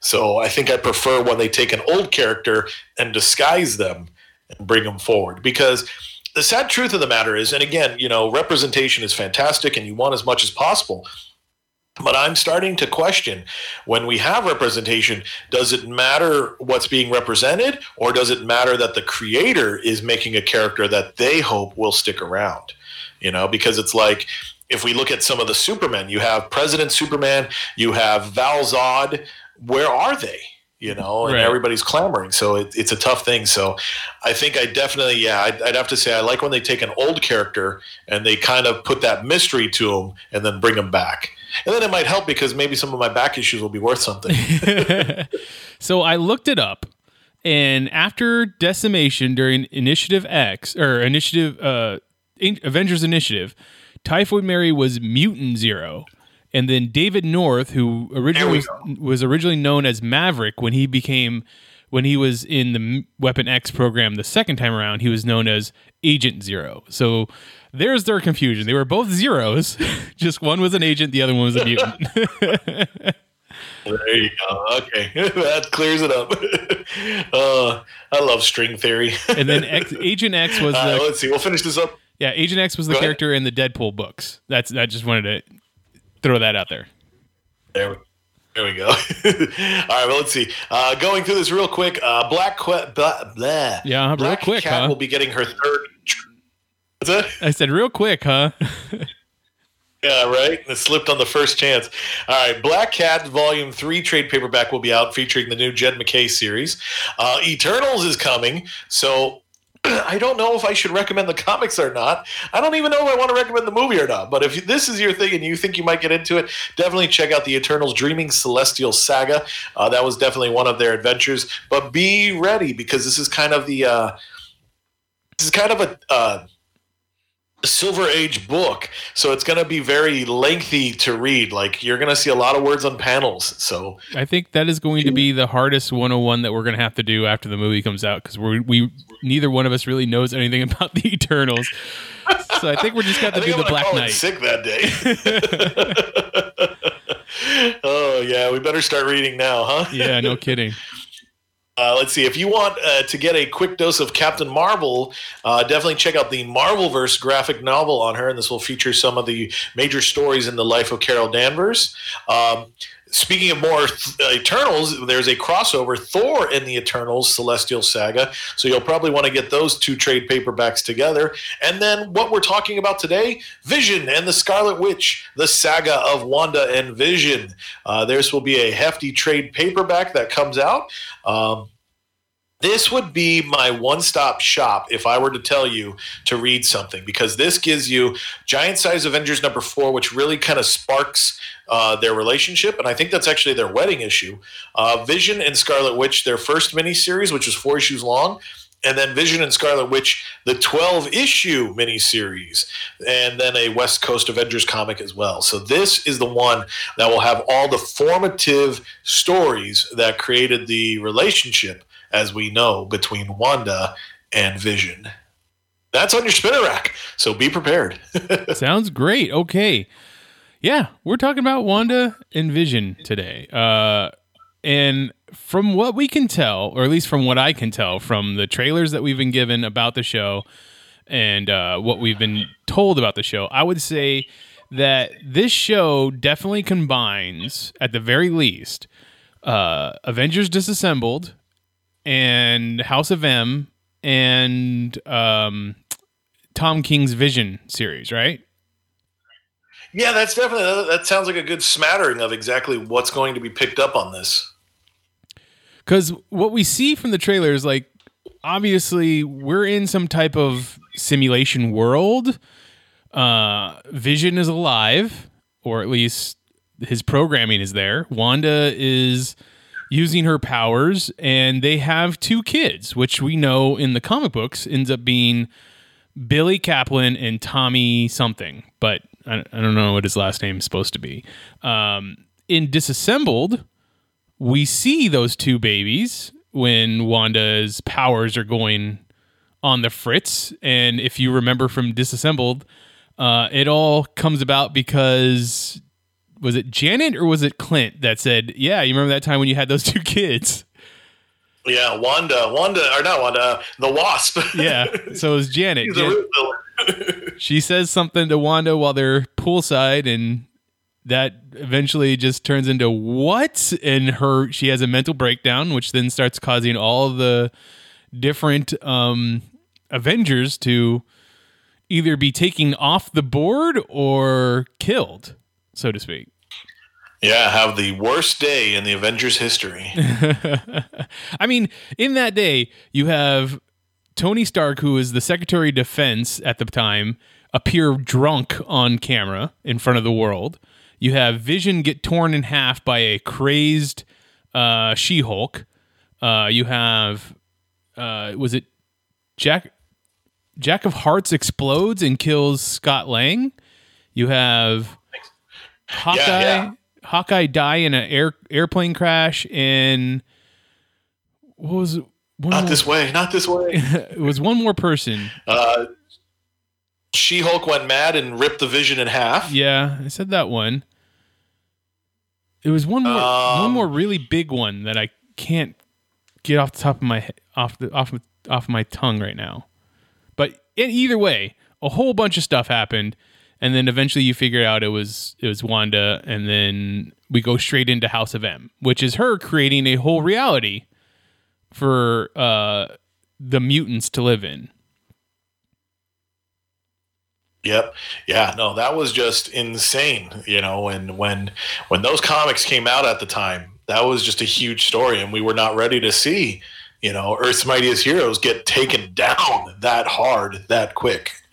S2: So I think I prefer when they take an old character and disguise them and bring them forward because the sad truth of the matter is, and again, you know, representation is fantastic and you want as much as possible. But I'm starting to question when we have representation, does it matter what's being represented, or does it matter that the creator is making a character that they hope will stick around? You know, because it's like if we look at some of the Supermen, you have President Superman, you have Val Zod. Where are they? You know, and
S1: Right.
S2: everybody's clamoring. So it, it's a tough thing. So I think I definitely, yeah, I'd, I'd have to say I like when they take an old character and they kind of put that mystery to them and then bring them back. And then it might help because maybe some of my back issues will be worth something.
S1: so I looked it up, and after decimation during Initiative X or Initiative uh, Avengers Initiative, Typhoid Mary was Mutant Zero, and then David North, who originally was, was originally known as Maverick, when he became when he was in the Weapon X program the second time around, he was known as Agent Zero. So. There's their confusion. They were both zeros, just one was an agent, the other one was a mutant.
S2: there you go. Okay. that clears it up. uh, I love string theory.
S1: and then X, Agent X was the
S2: let's see. We'll finish this up.
S1: Yeah, Agent X was the
S2: Go ahead.
S1: character in the Deadpool books. That's I just wanted to throw that out there.
S2: There we, there we go. All right, well, let's see. Uh, going through this real quick. Uh, Black que- blah, blah.
S1: Yeah, real quick,
S2: Cat
S1: huh?
S2: will be getting her third. What's that?
S1: I said real quick, huh?
S2: Yeah, right. It slipped on the first chance. All right, Black Cat Volume Three trade paperback will be out, featuring the new Jed MacKay series. Uh, Eternals is coming, so I don't know if I should recommend the comics or not. I don't even know if I want to recommend the movie or not. But if this is your thing and you think you might get into it, definitely check out the Eternals Dreaming Celestial Saga. Uh, that was definitely one of their adventures. But be ready because this is kind of the uh, this is kind of a uh, Silver Age book, so it's going to be very lengthy to read. Like you're going to see a lot of words on panels. So
S1: I think that is going to be the hardest 101 that we're going to have to do after the movie comes out because we we neither one of us really knows anything about the Eternals. So I think we're just got to do
S2: I'm
S1: the Black Knight.
S2: sick that day. oh yeah, we better start reading now, huh?
S1: Yeah, no kidding.
S2: Uh, let's see. If you want uh, to get a quick dose of Captain Marvel, uh, definitely check out the Marvelverse graphic novel on her, and this will feature some of the major stories in the life of Carol Danvers. Um, speaking of more uh, Eternals, there's a crossover Thor in the Eternals Celestial Saga, so you'll probably want to get those two trade paperbacks together. And then what we're talking about today, Vision and the Scarlet Witch, the saga of Wanda and Vision. Uh, this will be a hefty trade paperback that comes out. Um, this would be my one stop shop if I were to tell you to read something because this gives you Giant Size Avengers number four, which really kind of sparks uh, their relationship. And I think that's actually their wedding issue. Uh, Vision and Scarlet Witch, their first miniseries, which was four issues long. And then Vision and Scarlet Witch, the 12 issue miniseries, and then a West Coast Avengers comic as well. So, this is the one that will have all the formative stories that created the relationship as we know, between Wanda and Vision. That's on your spinner rack, so be prepared.
S1: Sounds great. Okay. Yeah, we're talking about Wanda and Vision today. Uh, and from what we can tell, or at least from what I can tell from the trailers that we've been given about the show and uh, what we've been told about the show, I would say that this show definitely combines, at the very least, uh, Avengers Disassembled and House of M and um, Tom King's Vision series, right?
S2: yeah, that's definitely that sounds like a good smattering of exactly what's going to be picked up on this.
S1: Because what we see from the trailer is like, obviously, we're in some type of simulation world. Uh, Vision is alive, or at least his programming is there. Wanda is using her powers, and they have two kids, which we know in the comic books ends up being Billy Kaplan and Tommy something, but I, I don't know what his last name is supposed to be. Um, in Disassembled, we see those two babies when Wanda's powers are going on the fritz. And if you remember from Disassembled, uh, it all comes about because was it Janet or was it Clint that said, "Yeah, you remember that time when you had those two kids?"
S2: Yeah, Wanda, Wanda, or not Wanda, the Wasp.
S1: Yeah, so it was Janet. Jan- she says something to Wanda while they're poolside, and that eventually just turns into what? And her, she has a mental breakdown, which then starts causing all the different um, Avengers to either be taken off the board or killed, so to speak.
S2: Yeah, have the worst day in the Avengers history.
S1: I mean, in that day, you have Tony Stark, who is the Secretary of Defense at the time, appear drunk on camera in front of the world. You have Vision get torn in half by a crazed uh, She Hulk. Uh, you have, uh, was it Jack? Jack of Hearts explodes and kills Scott Lang. You have Hawkeye.
S2: yeah.
S1: Hawkeye die in an air airplane crash. And what was it? One
S2: not
S1: more-
S2: this way, not this way.
S1: it was one more person.
S2: Uh, she Hulk went mad and ripped the Vision in half.
S1: Yeah, I said that one. It was one more one
S2: Um,
S1: more really big one that I can't get off the top of my off the off of- off my tongue right now. But in either way, a whole bunch of stuff happened, and then eventually you figure out it was it was Wanda, and then we go straight into House of M, which is her creating a whole reality for uh, the mutants to live in.
S2: Yep. Yeah. No, that was just insane. You know, and when when those comics came out at the time, that was just a huge story, and we were not ready to see, you know, Earth's mightiest heroes get taken down that hard, that quick.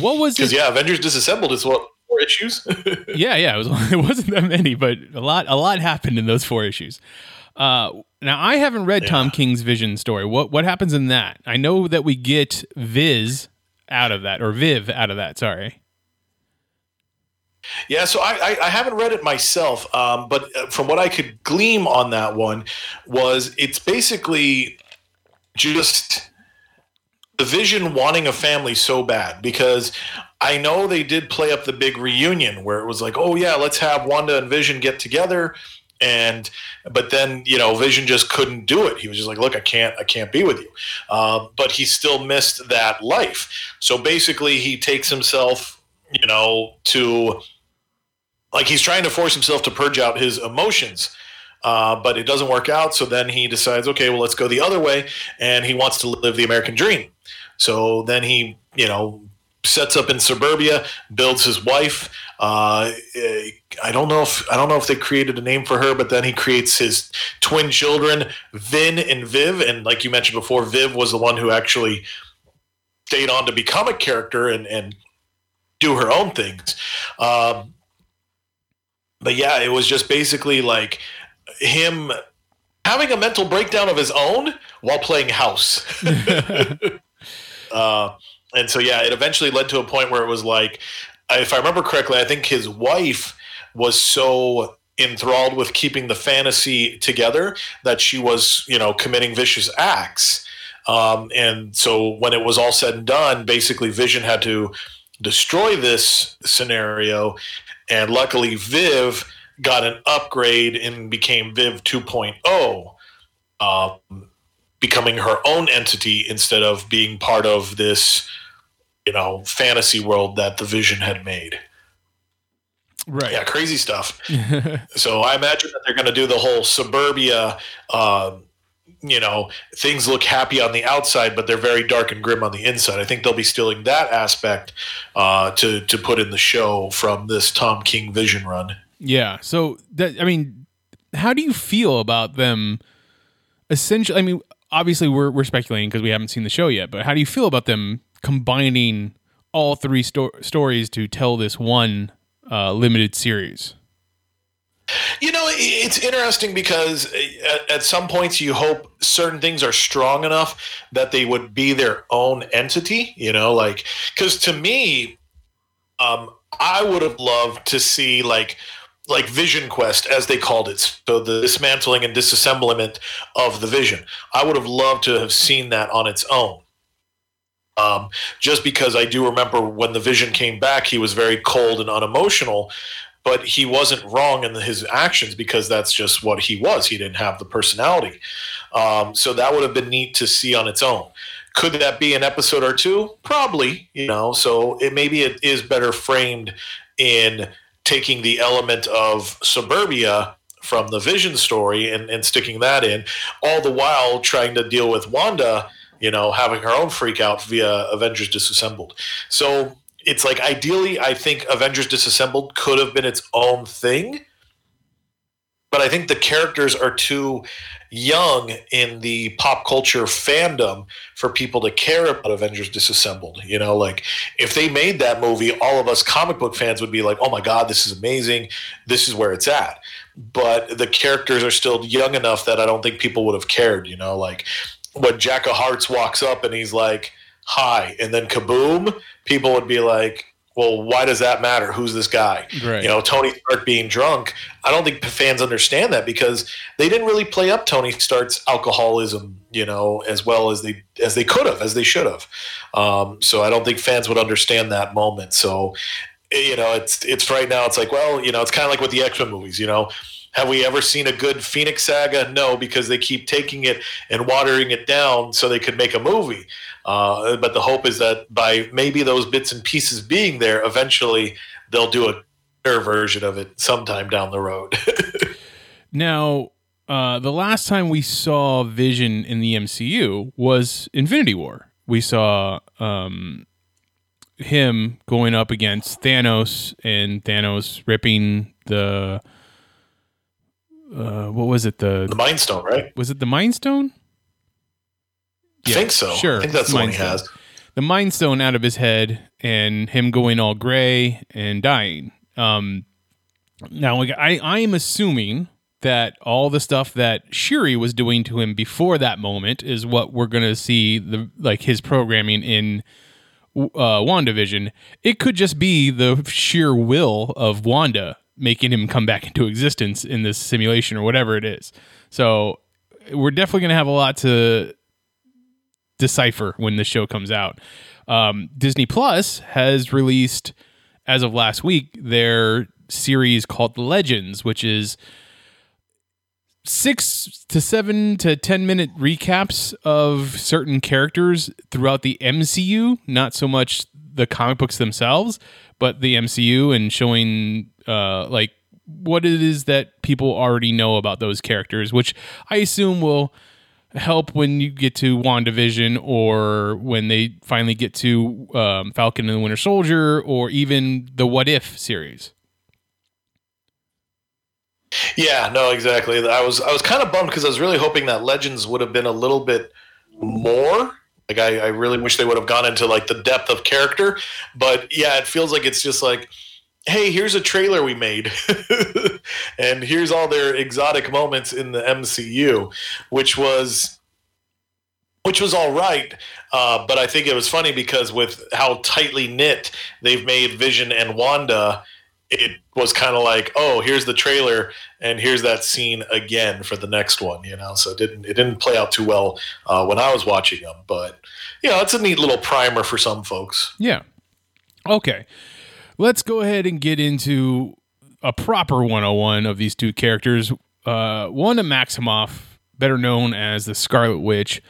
S1: What was
S2: Because yeah, Avengers Disassembled is what four issues.
S1: Yeah, yeah, it was. It wasn't that many, but a lot. A lot happened in those four issues. Uh, now I haven't read Tom King's Vision story. What what happens in that? I know that we get Viz out of that, or Viv out of that. Sorry.
S2: Yeah, so I, I, haven't read it myself, um, but uh, from what I could glean on that one was it's basically just the vision wanting a family so bad because I know they did play up the big reunion where it was like, oh yeah, let's have Wanda and Vision get together, and but then you know Vision just couldn't do it. He was just like, look, I can't, I can't be with you. Uh, but he still missed that life. So basically, he takes himself, you know, to like he's trying to force himself to purge out his emotions. Uh, but it doesn't work out. So then he decides, okay, well, let's go the other way. And he wants to live the American dream. So then he, you know, sets up in suburbia, builds his wife. Uh, I don't know if I don't know if they created a name for her, but then he creates his twin children, Vin and Viv. And like you mentioned before, Viv was the one who actually stayed on to become a character and and do her own things. Um, but yeah, it was just basically like him having a mental breakdown of his own while playing house. uh, and so yeah, it eventually led to a point where it was like, if I remember correctly, I think his wife was so enthralled with keeping the fantasy together that she was, you know, committing vicious acts. Um, and so when it was all said and done, basically Vision had to destroy this scenario. And luckily, Viv got an upgrade and became Viv 2.0, um, becoming her own entity instead of being part of this, you know, fantasy world that the Vision had made.
S1: Right.
S2: Yeah, crazy stuff. so I imagine that they're going to do the whole suburbia. Um, you know, things look happy on the outside, but they're very dark and grim on the inside. I think they'll be stealing that aspect uh, to to put in the show from this Tom King Vision run.
S1: Yeah. So that I mean, how do you feel about them? Essentially, I mean, obviously we're we're speculating because we haven't seen the show yet. But how do you feel about them combining all three sto- stories to tell this one uh, limited series?
S2: You know, it's interesting because at, at some points you hope certain things are strong enough that they would be their own entity. You know, like because to me, um, I would have loved to see like like Vision Quest, as they called it. So the dismantling and disassemblement of the Vision. I would have loved to have seen that on its own. Um, just because I do remember when the Vision came back, he was very cold and unemotional, but he wasn't wrong in his actions because that's just what he was. He didn't have the personality. Um, so that would have been neat to see on its own. Could that be an episode or two? Probably, you know. So it maybe it is better framed in taking the element of suburbia from the Vision story and, and sticking that in, all the while trying to deal with Wanda, you know, having her own freak out via Avengers Disassembled. So it's like ideally, I think Avengers Disassembled could have been its own thing, but I think the characters are too young in the pop culture fandom for people to care about Avengers Disassembled. You know, like if they made that movie, all of us comic book fans would be like, oh my God, this is amazing. This is where it's at. But the characters are still young enough that I don't think people would have cared. You know, like when Jack of Hearts walks up and he's like, hi, and then kaboom, people would be like, well, why does that matter? Who's this guy?
S1: Right.
S2: You know, Tony Stark being drunk. I don't think fans understand that because they didn't really play up Tony Stark's alcoholism, you know, as well as they as they could have, as they should have. Um, so I don't think fans would understand that moment. So, you know, it's it's right now. It's like, well, you know, it's kind of like with the X Men movies. You know, have we ever seen a good Phoenix saga? No, because they keep taking it and watering it down so they could make a movie. Uh, but the hope is that by maybe those bits and pieces being there, eventually they'll do a better version of it sometime down the road.
S1: Now, uh, the last time we saw Vision in the MCU was Infinity War. We saw um, him going up against Thanos, and Thanos ripping the uh, what was it? The,
S2: the Mind Stone, right?
S1: was it the Mind Stone?
S2: I think so.
S1: Sure,
S2: I think that's the one he
S1: Stone.
S2: has.
S1: the mind stone out of his head and him going all gray and dying. Um, now, like, I, I am assuming that all the stuff that Shuri was doing to him before that moment is what we're going to see the like his programming in uh, WandaVision. It could just be the sheer will of Wanda making him come back into existence in this simulation or whatever it is. So we're definitely going to have a lot to decipher when the show comes out. Um, Disney Plus has released, as of last week, their series called Legends, which is six to seven to 10 minute recaps of certain characters throughout the MCU, not so much the comic books themselves, but the MCU and showing uh, like what it is that people already know about those characters, which I assume will help when you get to WandaVision or when they finally get to um, Falcon and the Winter Soldier or even the What If series.
S2: Yeah, no, exactly. I was I was kind of bummed because I was really hoping that Legends would have been a little bit more. Like I, I really wish they would have gone into like the depth of character. But yeah, it feels like it's just like, hey, here's a trailer we made, and here's all their exotic moments in the MCU, which was which was all right. Uh, but I think it was funny because with how tightly knit they've made Vision and Wanda, it was kind of like, oh, here's the trailer, and here's that scene again for the next one. You know, so it didn't it didn't play out too well uh, when I was watching them. But you know, it's a neat little primer for some folks.
S1: Yeah. Okay. Let's go ahead and get into a proper 101 of these two characters. Uh, Wanda Maximoff, better known as the Scarlet Witch,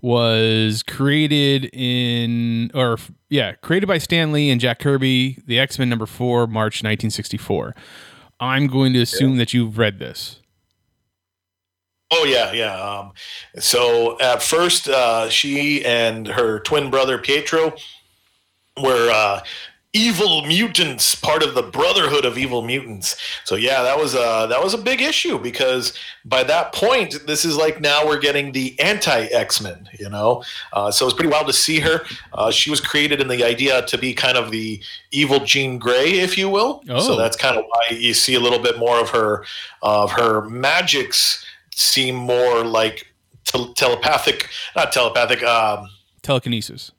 S1: was created in, or yeah, created by Stan Lee and Jack Kirby, the X Men number four, March 1964. I'm going to assume that you've read this.
S2: Oh yeah, yeah. Um, so at first, uh, she and her twin brother Pietro were uh, evil mutants, part of the Brotherhood of Evil Mutants. So yeah, that was a that was a big issue because by that point, this is like now we're getting the anti X Men. You know, uh, so it's pretty wild to see her. Uh, she was created in the idea to be kind of the evil Jean Grey, if you will.
S1: Oh.
S2: So that's kind of why you see a little bit more of her of her magics seem more like tel- telepathic, not telepathic. Um,
S1: Telekinesis.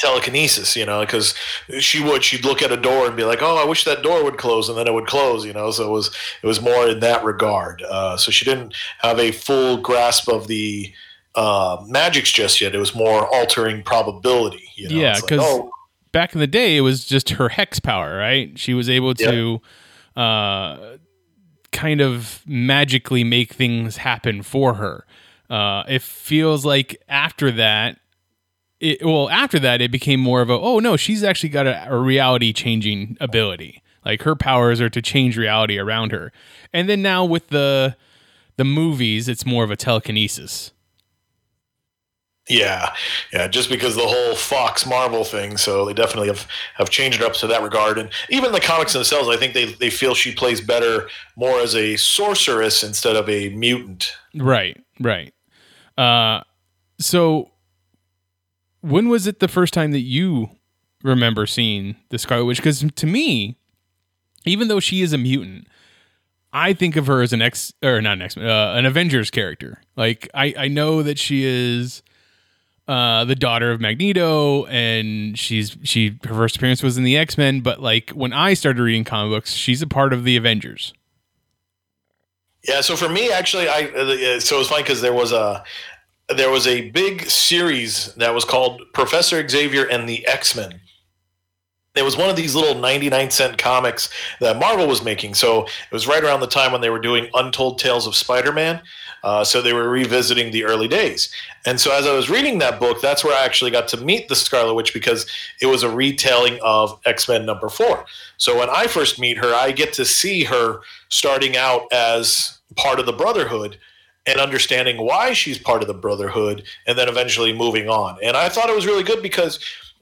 S2: Telekinesis, you know, because she would she'd look at a door and be like, "Oh, I wish that door would close," and then it would close, you know. So it was it was more in that regard. Uh, so she didn't have a full grasp of the uh, magics just yet. It was more altering probability. You know?
S1: Yeah,
S2: It's like,
S1: because
S2: oh,
S1: back in the day, it was just her hex power, right? She was able to uh, kind of magically make things happen for her. Uh, it feels like after that, it, well, after that, it became more of a, oh no, she's actually got a, a reality changing ability. Like her powers are to change reality around her. And then now with the the movies, it's more of a telekinesis.
S2: Yeah, yeah, just because the whole Fox Marvel thing, so they definitely have, have changed it up to that regard. And even the comics themselves, I think they, they feel she plays better more as a sorceress instead of a mutant.
S1: Right, right. Uh, so when was it the first time that you remember seeing the Scarlet Witch? Because to me, even though she is a mutant, I think of her as an X or not an X, uh, an Avengers character. Like I, I know that she is uh, the daughter of Magneto, and she's she her first appearance was in the X Men. But like when I started reading comic books, she's a part of the Avengers.
S2: Yeah, so for me, actually, I uh, so it was funny because there was a there was a big series that was called Professor Xavier and the X Men. It was one of these little 99 cent comics that Marvel was making. So it was right around the time when they were doing Untold Tales of Spider Man. Uh, so they were revisiting the early days. And so as I was reading that book, that's where I actually got to meet the Scarlet Witch because it was a retelling of X Men number four. So when I first meet her, I get to see her starting out as part of the Brotherhood and understanding why she's part of the Brotherhood and then eventually moving on. And I thought it was really good because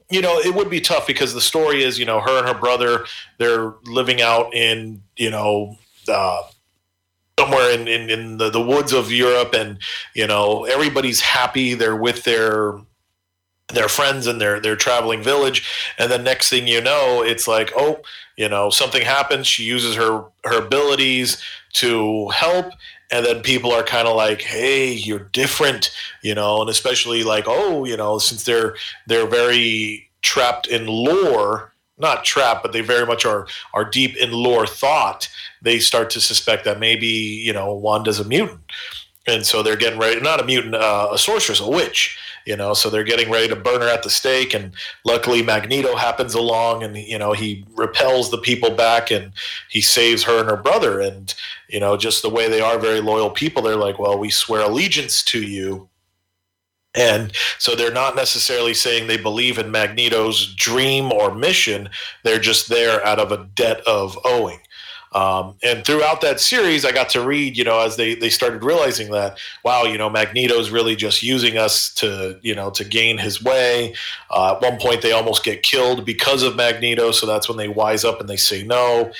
S2: you know, it would be tough because the story is, you know, her and her brother, they're living out in, you know, uh, somewhere in, in, in the, the woods of Europe and, you know, everybody's happy. They're with their, their friends and their, their traveling village. And then next thing you know, it's like, oh, you know, something happens. She uses her, her abilities to help and then people are kind of like hey you're different you know and especially like oh you know since they're they're very trapped in lore not trapped but they very much are are deep in lore thought they start to suspect that maybe you know wanda's a mutant. And so they're getting ready not a mutant uh, a sorceress a witch you know so they're getting ready to burn her at the stake. And luckily magneto happens along and you know he repels the people back and he saves her and her brother. And you know just the way they are very loyal people they're like well we swear allegiance to you. And so they're not necessarily saying they believe in magneto's dream or mission. They're just there out of a debt of owing um, and throughout that series, I got to read, you know, as they, they started realizing that, wow, you know, Magneto's really just using us to, you know, to gain his way. Uh, at one point, they almost get killed because of Magneto. So that's when they wise up and they say no.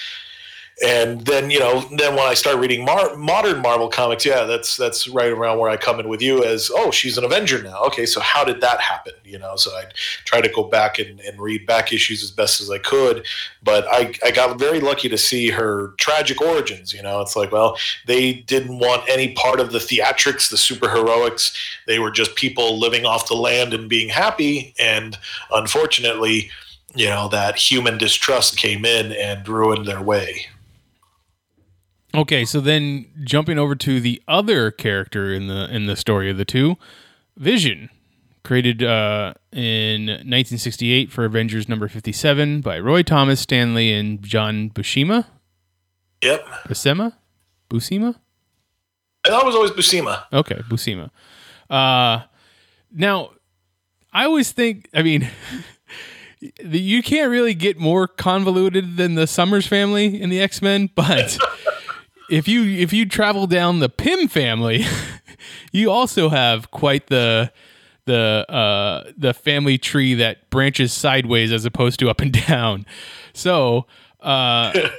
S2: And then, you know, then when I start reading Mar- modern Marvel comics, yeah, that's that's right around where I come in with you as, oh, she's an Avenger now. Okay, so how did that happen? You know, so I try to go back and, and read back issues as best as I could. But I, I got very lucky to see her tragic origins. You know, it's like, well, they didn't want any part of the theatrics, the superheroics. They were just people living off the land and being happy. And unfortunately, you know, that human distrust came in and ruined their way.
S1: Okay, so then jumping over to the other character in the in the story of the two, Vision, created uh, in 1968 for Avengers number 57 by Roy Thomas, Stan Lee, and John Buscema.
S2: Yep.
S1: Buscema? Buscema?
S2: And that was always Buscema.
S1: Okay, Buscema. Uh, now, I always think, I mean, you can't really get more convoluted than the Summers family in the X Men, but if you if you travel down the Pym family, you also have quite the the uh, the family tree that branches sideways as opposed to up and down. So uh,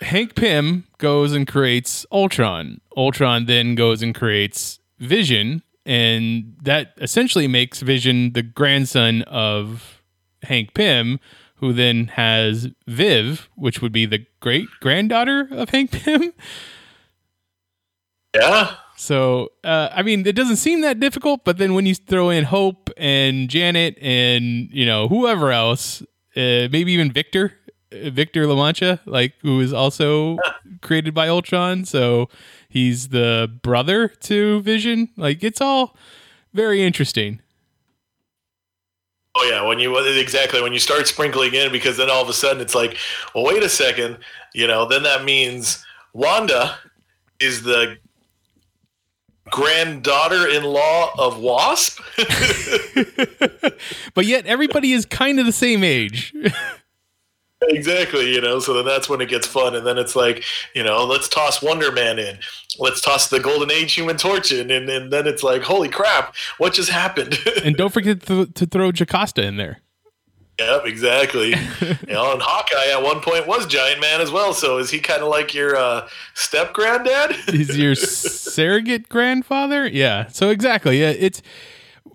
S1: Hank Pym goes and creates Ultron. Ultron then goes and creates Vision, and that essentially makes Vision the grandson of Hank Pym, who then has Viv, which would be the great granddaughter of Hank Pym.
S2: Yeah.
S1: So, uh, I mean, it doesn't seem that difficult, but then when you throw in Hope and Janet and, you know, whoever else, uh, maybe even Victor, uh, Victor LaMancha, like, who is also created by Ultron. So he's the brother to Vision. Like, it's all very interesting.
S2: Oh yeah, when you exactly when you start sprinkling in, because then all of a sudden it's like, well, wait a second, you know, then that means Wanda is the granddaughter-in-law of Wasp.
S1: but yet everybody is kind of the same age.
S2: exactly, you know. So then that's when it gets fun, and then it's like, you know, let's toss Wonder Man in, let's toss the Golden Age Human Torch in, and, and then it's like, holy crap, what just happened?
S1: and don't forget to, to throw Jocasta in there.
S2: Yep, exactly. you know, and Hawkeye at one point was Giant Man as well. So is he kind of like your uh, step granddad?
S1: He's your surrogate grandfather. Yeah. So exactly. Yeah. It's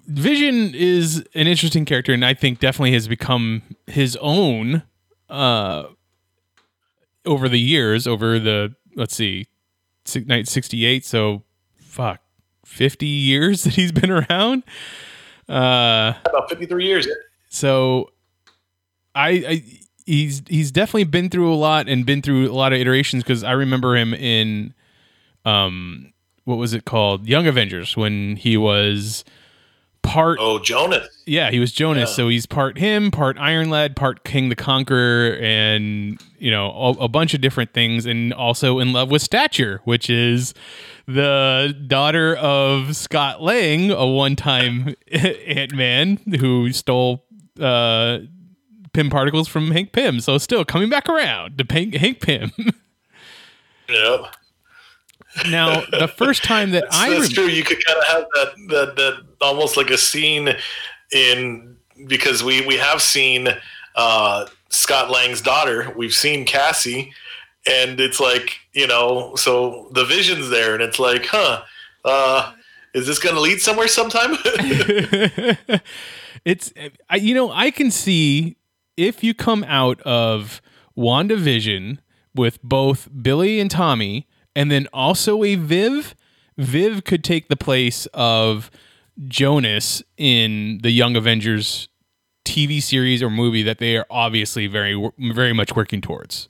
S1: Vision is an interesting character, and I think definitely has become his own uh, over the years. Over the let's see, night sixty eight. So fuck, fifty years that he's been around.
S2: Uh, About fifty three years.
S1: So I, I he's he's definitely been through a lot and been through a lot of iterations because I remember him in um what was it called Young Avengers when he was part
S2: oh Jonas
S1: yeah he was Jonas yeah. so he's part him part Iron Lad part Kang the Conqueror and you know a, a bunch of different things and also in love with Stature which is the daughter of Scott Lang a one time Ant Man who stole uh Pym particles from Hank Pym. So still coming back around to Hank, Hank Pym.
S2: yep.
S1: Now, the first time that
S2: that's,
S1: I
S2: that's rem- true, you could kind of have that, that that almost like a scene in because we we have seen uh, Scott Lang's daughter, we've seen Cassie, and it's like you know, so the vision's there, and it's like, huh, uh, is this going to lead somewhere sometime?
S1: it's you know I can see if you come out of WandaVision with both Billy and Tommy, and then also a Viv, Viv could take the place of Jonas in the Young Avengers TV series or movie that they are obviously very, very much working towards.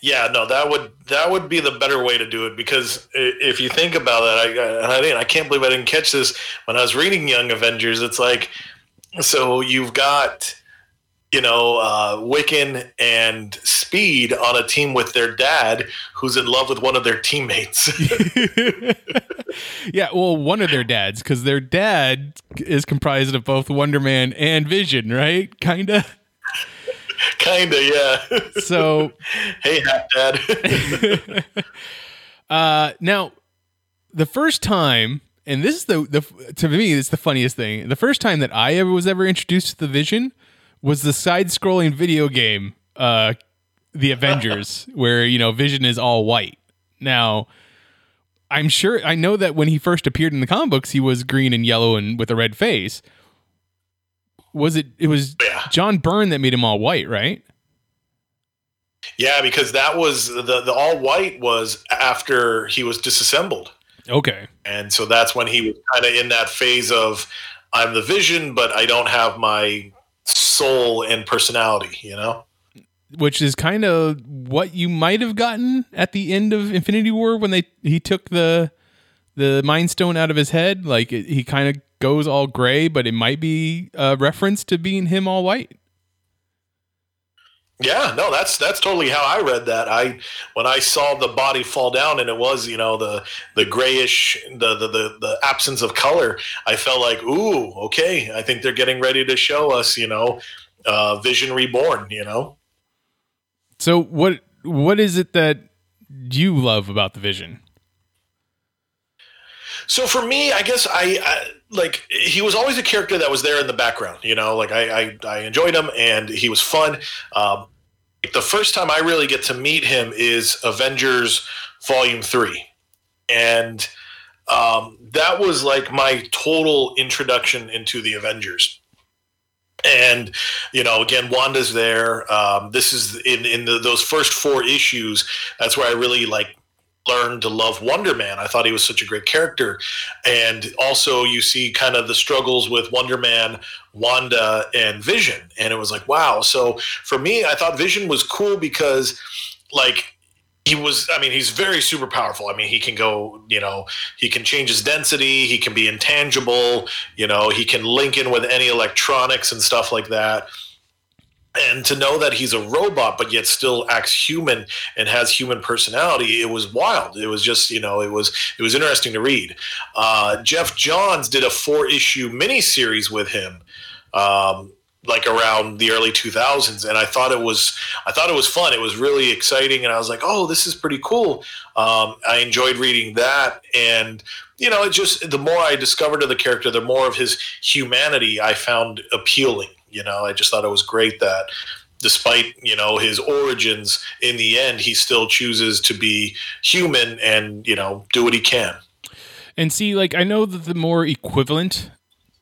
S2: Yeah, no, that would that would be the better way to do it because if you think about it, I I, didn't, I can't believe I didn't catch this when I was reading Young Avengers. It's like so you've got you know, uh, Wiccan and Speed on a team with their dad, who's in love with one of their teammates.
S1: yeah, well, one of their dads, because their dad is comprised of both Wonder Man and Vision, right? Kinda.
S2: Kinda, yeah.
S1: So,
S2: hey, dad.
S1: uh, now, the first time and this is the, the to me it's the funniest thing. The first time that I ever was ever introduced to the Vision was the side-scrolling video game, uh, The Avengers, where you know Vision is all white. Now, I'm sure I know that when he first appeared in the comic books, he was green and yellow and with a red face. Was it? It was yeah. John Byrne that made him all white, right?
S2: Yeah, because that was the the all white was after he was disassembled.
S1: Okay,
S2: and so that's when he was kind of in that phase of I'm the Vision, but I don't have my soul and personality, you know?
S1: Which is kind of what you might have gotten at the end of Infinity War when they he took the the Mind Stone out of his head. Like it, he kind of goes all gray, but it might be a reference to being him all white.
S2: Yeah, no, that's that's totally how I read that. I when I saw the body fall down and it was, you know, the the grayish, the the the, the absence of color, I felt like, ooh, okay, I think they're getting ready to show us, you know, uh, Vision Reborn, you know.
S1: So what what is it that you love about the Vision?
S2: So for me, I guess I, I, like he was always a character that was there in the background. You know, like I I, I enjoyed him and he was fun. Um, the first time I really get to meet him is Avengers Volume Three, and um, that was like my total introduction into the Avengers. And you know, again, Wanda's there. Um, this is in in the, those first four issues. That's where I really like learned to love Wonder Man. I thought he was such a great character. And also, you see kind of the struggles with Wonder Man, Wanda, and Vision. And it was like, wow. So for me, I thought Vision was cool because, like, he was i mean he's very super powerful i mean he can go you know he can change his density he can be intangible you know he can link in with any electronics and stuff like that and to know that he's a robot but yet still acts human and has human personality it was wild. It was just you know it was it was interesting to read. Uh, geoff johns did a four issue miniseries with him um, like around the early 2000s and i thought it was i thought it was fun. It was really exciting. And i was like oh this is pretty cool. Um, i enjoyed reading that. And you know it just the more i discovered of the character the more of his humanity i found appealing you know, I just thought it was great that despite you know his origins in the end he still chooses to be human and you know do what he can.
S1: And see like i know that the more equivalent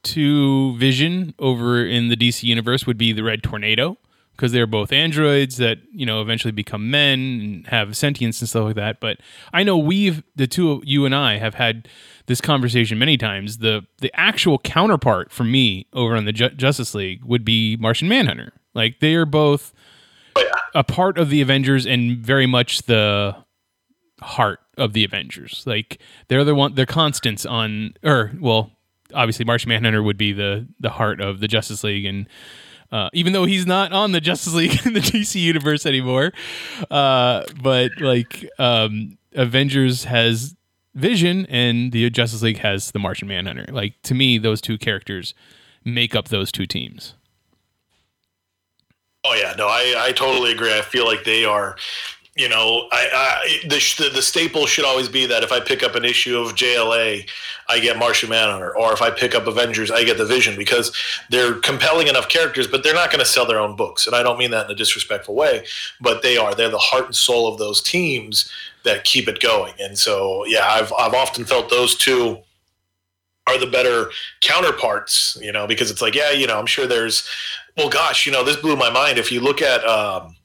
S1: to vision over in the dc universe would be the red tornado because they're both androids that you know eventually become men and have sentience and stuff like that but i know we've the two of you and i have had this conversation many times. The the actual counterpart for me over on the Ju- Justice League would be Martian Manhunter. Like they are both a part of the Avengers and very much the heart of the Avengers. Like they're the one they're constants on or well, obviously Martian Manhunter would be the the heart of the Justice League and uh, even though he's not on the Justice League in the DC universe anymore, uh, but like um, Avengers has Vision and the Justice League has the Martian Manhunter. Like to me, those two characters make up those two teams.
S2: Oh yeah, no, I, I totally agree. I feel like they are you know, I, I the, the staple should always be that if I pick up an issue of JLA, I get Martian Manhunter, or if I pick up Avengers, I get the Vision because they're compelling enough characters, but they're not going to sell their own books, and I don't mean that in a disrespectful way, but they are. They're the heart and soul of those teams that keep it going, and so yeah, I've I've often felt those two are the better counterparts, you know, because it's like yeah, you know, I'm sure there's, well, gosh, you know, this blew my mind. If you look at um,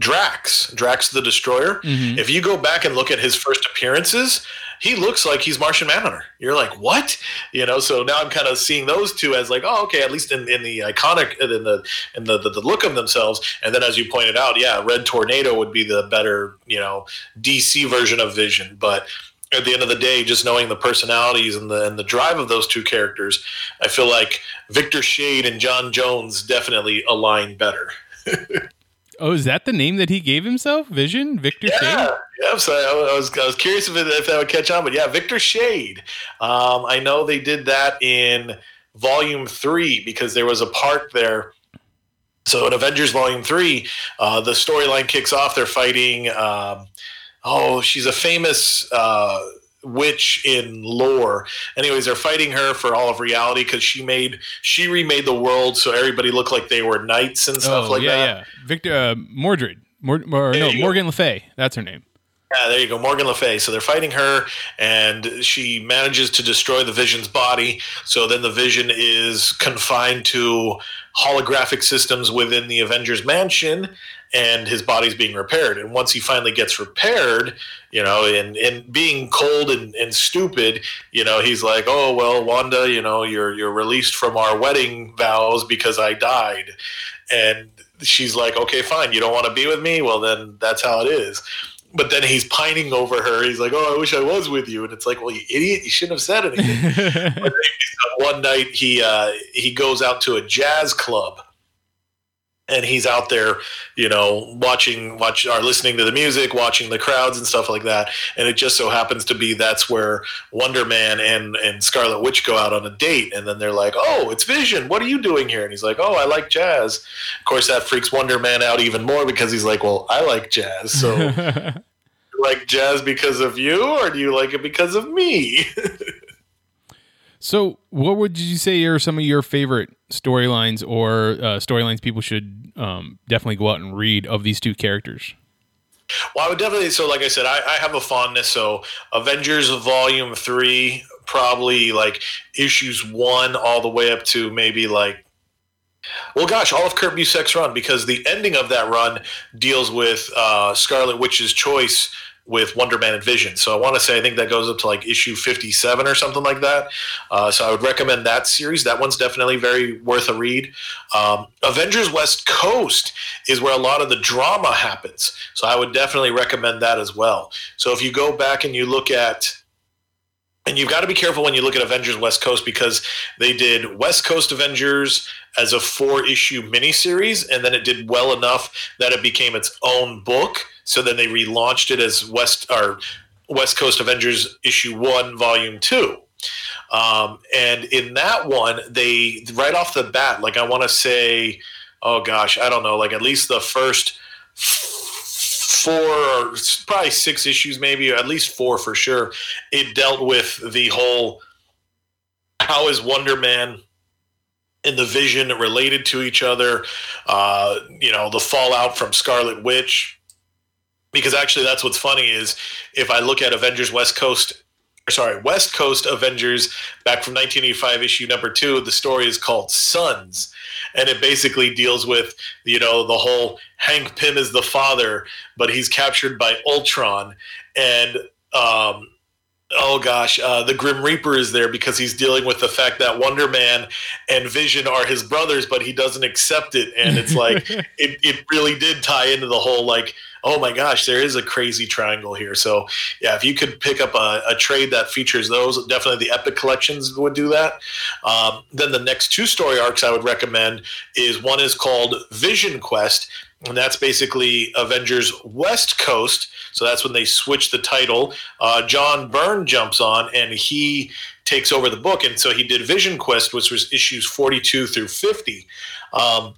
S2: Drax, Drax the Destroyer. Mm-hmm. If you go back and look at his first appearances, he looks like he's Martian Manhunter. You're like, what? You know, so now I'm kind of seeing those two as like, oh, okay, at least in, in the iconic in the in the, the, the look of themselves. And then as you pointed out, yeah, Red Tornado would be the better, you know, DC version of Vision. But at the end of the day, just knowing the personalities and the and the drive of those two characters, I feel like Victor Shade and John Jones definitely align better.
S1: Oh, is that the name that he gave himself? Vision, Victor
S2: yeah,
S1: Shade.
S2: Yeah, so I was I was curious if, it, if that would catch on, but yeah, Victor Shade. Um, I know they did that in Volume Three because there was a part there. So in Avengers Volume Three, uh, the storyline kicks off. They're fighting. Um, oh, she's a famous. Uh, witch in lore. Anyways, they're fighting her for all of reality because she made she remade the world so everybody looked like they were knights and stuff
S1: oh,
S2: like
S1: yeah,
S2: that.
S1: Yeah, Victor uh, Mordred, Mord, or, no Morgan Le Fay. That's her name.
S2: Yeah, there you go, Morgan Le Fay. So they're fighting her, and she manages to destroy the Vision's body. So then the Vision is confined to holographic systems within the Avengers Mansion, and his body's being repaired. And once he finally gets repaired, you know, and, and being cold and, and stupid, you know, he's like, Oh, well, Wanda, you know, you're you're released from our wedding vows because I died. And she's like, Okay, fine, you don't want to be with me? Well then that's how it is. But then he's pining over her. He's like, "Oh, I wish I was with you." And it's like, "Well, you idiot! You shouldn't have said anything." one night, he uh, he goes out to a jazz club, and he's out there, you know, watching, watch, or listening to the music, watching the crowds and stuff like that. And it just so happens to be that's where Wonder Man and and Scarlet Witch go out on a date, and then they're like, "Oh, it's Vision. What are you doing here?" And he's like, "Oh, I like jazz." Of course, that freaks Wonder Man out even more because he's like, "Well, I like jazz, so." like jazz because of you or do you like it because of me
S1: So, what would you say are some of your favorite storylines or uh, storylines people should um, definitely go out and read of these two characters?
S2: Well, I would definitely. So, like I said, I, I have a fondness. So, Avengers Volume Three, probably like issues one all the way up to maybe like well, gosh, all of Kurt Busiek's run because the ending of that run deals with uh, Scarlet Witch's choice with Wonder Man and Vision. So I want to say I think that goes up to like issue 57 or something like that. Uh, so I would recommend that series. That one's definitely very worth a read. Um, Avengers West Coast is where a lot of the drama happens. So I would definitely recommend that as well. So if you go back and you look at and you've got to be careful when you look at Avengers West Coast because they did West Coast Avengers as a four issue miniseries, and then it did well enough that it became its own book. So then they relaunched it as West or West Coast Avengers issue one, volume two. Um, and in that one, they right off the bat, like I want to say, oh gosh, I don't know, like at least the first four or probably six issues, maybe, or at least four for sure. It dealt with the whole how is Wonder Man and the Vision related to each other? Uh, you know, the fallout from Scarlet Witch. Because actually, that's what's funny is if I look at Avengers West Coast sorry, West Coast Avengers back from 1985 issue number two. The story is called Sons, and it basically deals with you know the whole Hank Pym is the father, but he's captured by Ultron, and um, oh gosh, uh, the Grim Reaper is there because he's dealing with the fact that Wonder Man and Vision are his brothers, but he doesn't accept it, and it's like it, it really did tie into the whole like oh my gosh, there is a crazy triangle here. So yeah, if you could pick up a, a trade that features those, definitely the Epic collections would do that. Um, then the next two story arcs I would recommend is one is called Vision Quest. And that's basically Avengers West Coast. So that's when they switch the title. Uh, John Byrne jumps on and he takes over the book. And so he did Vision Quest, which was issues 42 through 50. Um,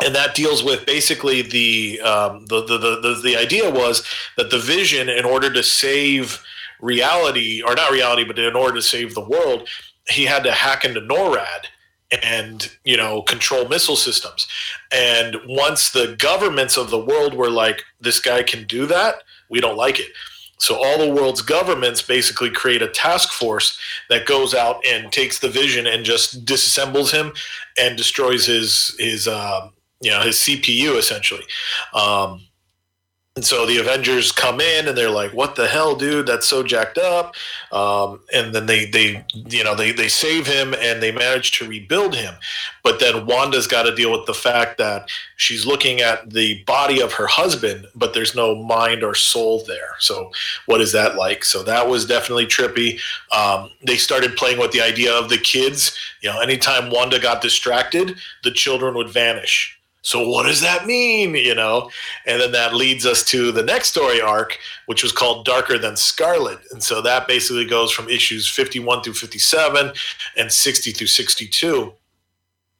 S2: and that deals with basically the, um, the, the, the the idea was that the vision in order to save reality or not reality but in order to save the world he had to hack into norad and you know control missile systems. And once the governments of the world were like this guy can do that we don't like it. So all the world's governments basically create a task force that goes out and takes the vision and just disassembles him and destroys his his um, you know his CPU essentially. Um, and so the Avengers come in and they're like, "What the hell, dude? That's so jacked up." Um, and then they they you know they they save him and they manage to rebuild him. But then Wanda's got to deal with the fact that she's looking at the body of her husband, but there's no mind or soul there. So what is that like? So that was definitely trippy. Um, they started playing with the idea of the kids. You know, anytime Wanda got distracted, the children would vanish so what does that mean? You know, and then that leads us to the next story arc, which was called Darker Than Scarlet, and so that basically goes from issues 51 through 57 and 60 through 62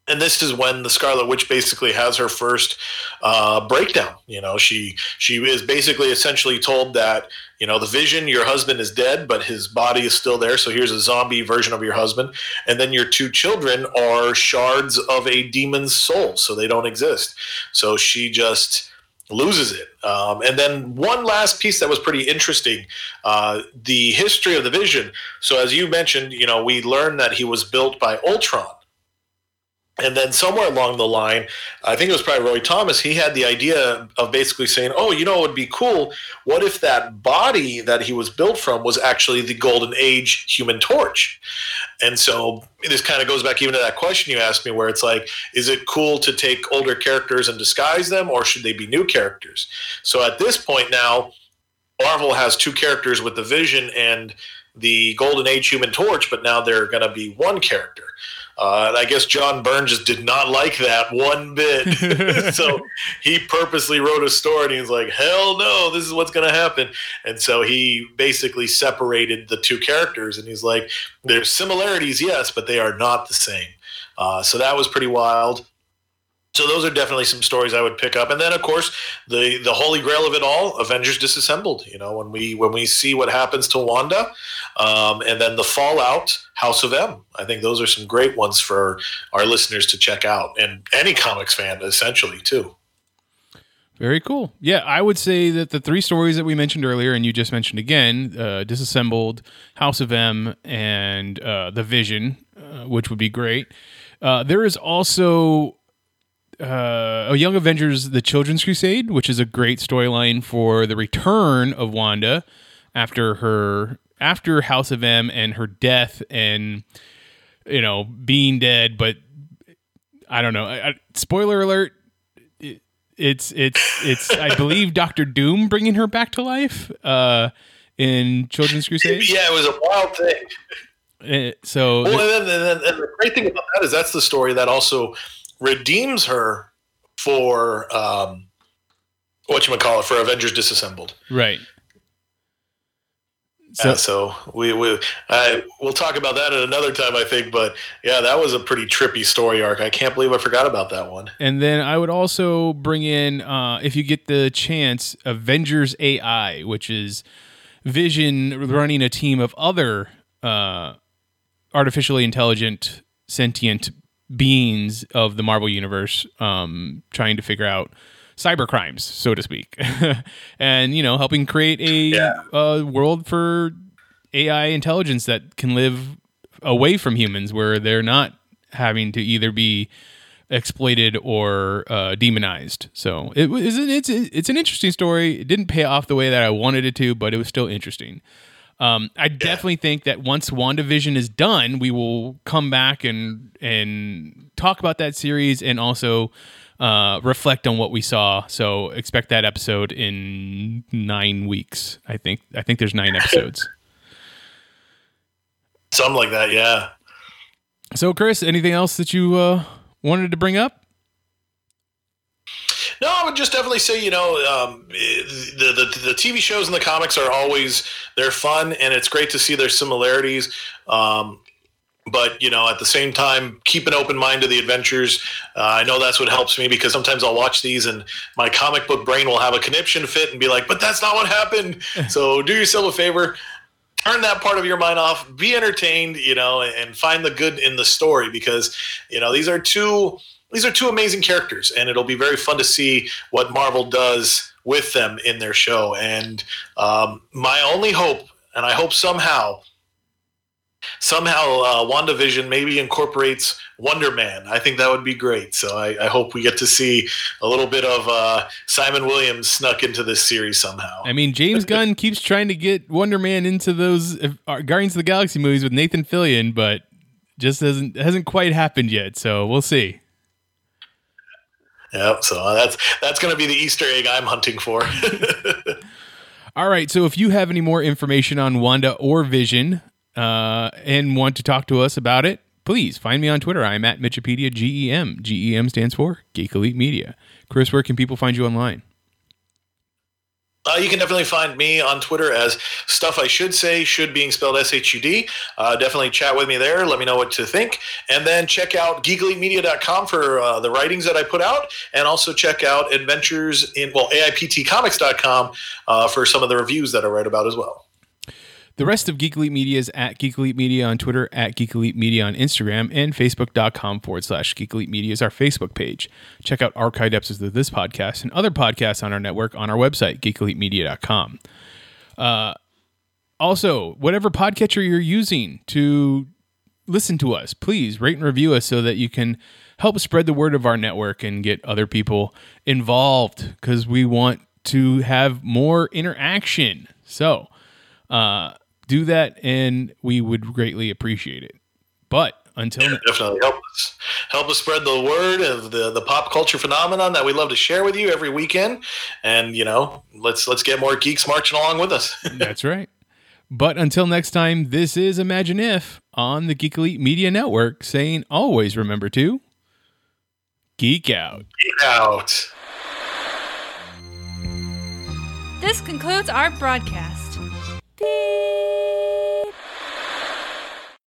S2: and this is when the Scarlet Witch basically has her first uh, breakdown. You know, she she is basically essentially told that you know the Vision, your husband is dead, but his body is still there. So here's a zombie version of your husband, and then your two children are shards of a demon's soul, so they don't exist. So she just loses it. Um, and then one last piece that was pretty interesting uh, the history of the Vision. So, as you mentioned, you know, we learned that he was built by Ultron. And then somewhere along the line, I think it was probably Roy Thomas, he had the idea of basically saying, oh, you know, it would be cool. What if that body that he was built from was actually the Golden Age human torch? And so this kind of goes back even to that question you asked me, where it's like, is it cool to take older characters and disguise them, or should they be new characters? So at this point now, Marvel has two characters with the Vision and the Golden Age human torch, but now they're going to be one character. Uh, and I guess John Byrne just did not like that one bit. so he purposely wrote a story and he's like, hell no, this is what's going to happen. And so he basically separated the two characters and he's like, there's similarities, yes, but they are not the same. Uh, so that was pretty wild. So those are definitely some stories I would pick up, and then of course the the holy grail of it all, Avengers Disassembled. You know when we when we see what happens to Wanda, um, and then the fallout, House of M. I think those are some great ones for our listeners to check out, and any comics fan essentially too.
S1: Very cool. Yeah, I would say that the three stories that we mentioned earlier, and you just mentioned again, uh, Disassembled, House of M, and uh, The Vision, uh, which would be great. Uh, there is also uh, oh, Young Avengers: The Children's Crusade, which is a great storyline for the return of Wanda after her after House of M and her death, and you know being dead. But I don't know. I, I, spoiler alert. it- It's it's it's I believe Doctor Doom bringing her back to life uh, in Children's Crusade.
S2: Yeah, it was a wild thing.
S1: Uh, so
S2: Well, and, then, and, then, and the great thing about that is that's the story that also redeems her for um, what you would call it for Avengers Disassembled.
S1: right.
S2: So, so we we uh, we'll talk about that at another time, I think. But yeah, that was a pretty trippy story arc. I can't believe I forgot about that one.
S1: And then I would also bring in, uh, if you get the chance, Avengers AI, which is Vision running a team of other uh, artificially intelligent, sentient beings of the Marvel Universe, um, trying to figure out cyber crimes, so to speak, and you know, helping create a uh, world for AI intelligence that can live away from humans, where they're not having to either be exploited or uh, demonized. So it was it's it's an interesting story. It didn't pay off the way that I wanted it to, but it was still interesting. Um, I definitely think that once WandaVision is done, we will come back and and talk about that series and also uh, reflect on what we saw. So expect that episode in nine weeks. I think I think there's nine episodes.
S2: Something like that. Yeah.
S1: So Chris, anything else that you uh, wanted to bring up?
S2: No, I would just definitely say, you know, um, the, the the TV shows and the comics are always they're fun, and it's great to see their similarities. Um, but you know, at the same time, keep an open mind to the adventures. Uh, I know that's what helps me because sometimes I'll watch these, and my comic book brain will have a conniption fit and be like, "But that's not what happened." so do yourself a favor, turn that part of your mind off, be entertained, you know, and find the good in the story because you know these are two these are two amazing characters, and it'll be very fun to see what Marvel does with them in their show. And um, my only hope, and I hope somehow, somehow uh, WandaVision maybe incorporates Wonder Man. I think that would be great. So I, I hope we get to see a little bit of uh, Simon Williams snuck into this series somehow.
S1: I mean, James Gunn keeps trying to get Wonder Man into those uh, Guardians of the Galaxy movies with Nathan Fillion, but just hasn't hasn't quite happened yet. So we'll see.
S2: Yep. So that's that's going to be the Easter egg I'm hunting for.
S1: All right. So if you have any more information on Wanda or Vision uh, and want to talk to us about it, please find me on Twitter. I'm at Mitchipedia GEM. GEM stands for Geek Elite Media. Chris, where can people find you online?
S2: Uh, you can definitely find me on Twitter as stuff I should say, should being spelled S H U D. Uh, definitely chat with me there. Let me know what to think. And then check out geekelitemedia.com for uh, the writings that I put out. And also check out adventures in, well, AIPTcomics.com uh, for some of the reviews that I write about as well.
S1: The rest of Geek Elite Media is at Geek Elite Media on Twitter, at Geek Elite Media on Instagram, and Facebook.com forward slash Geek Elite Media is our Facebook page. Check out archived episodes of this podcast and other podcasts on our network on our website, geekelitemedia.com. Uh, also, whatever podcatcher you're using to listen to us, please rate and review us so that you can help spread the word of our network and get other people involved because we want to have more interaction. So, uh, do that and we would greatly appreciate it. But until ne-
S2: Definitely help us help us spread the word of the, the pop culture phenomenon that we love to share with you every weekend. And you know, let's let's get more geeks marching along with us.
S1: that's right. But until next time, this is Imagine If on the Geek Elite Media Network saying always remember to geek out.
S2: Geek out.
S3: This concludes our broadcast. て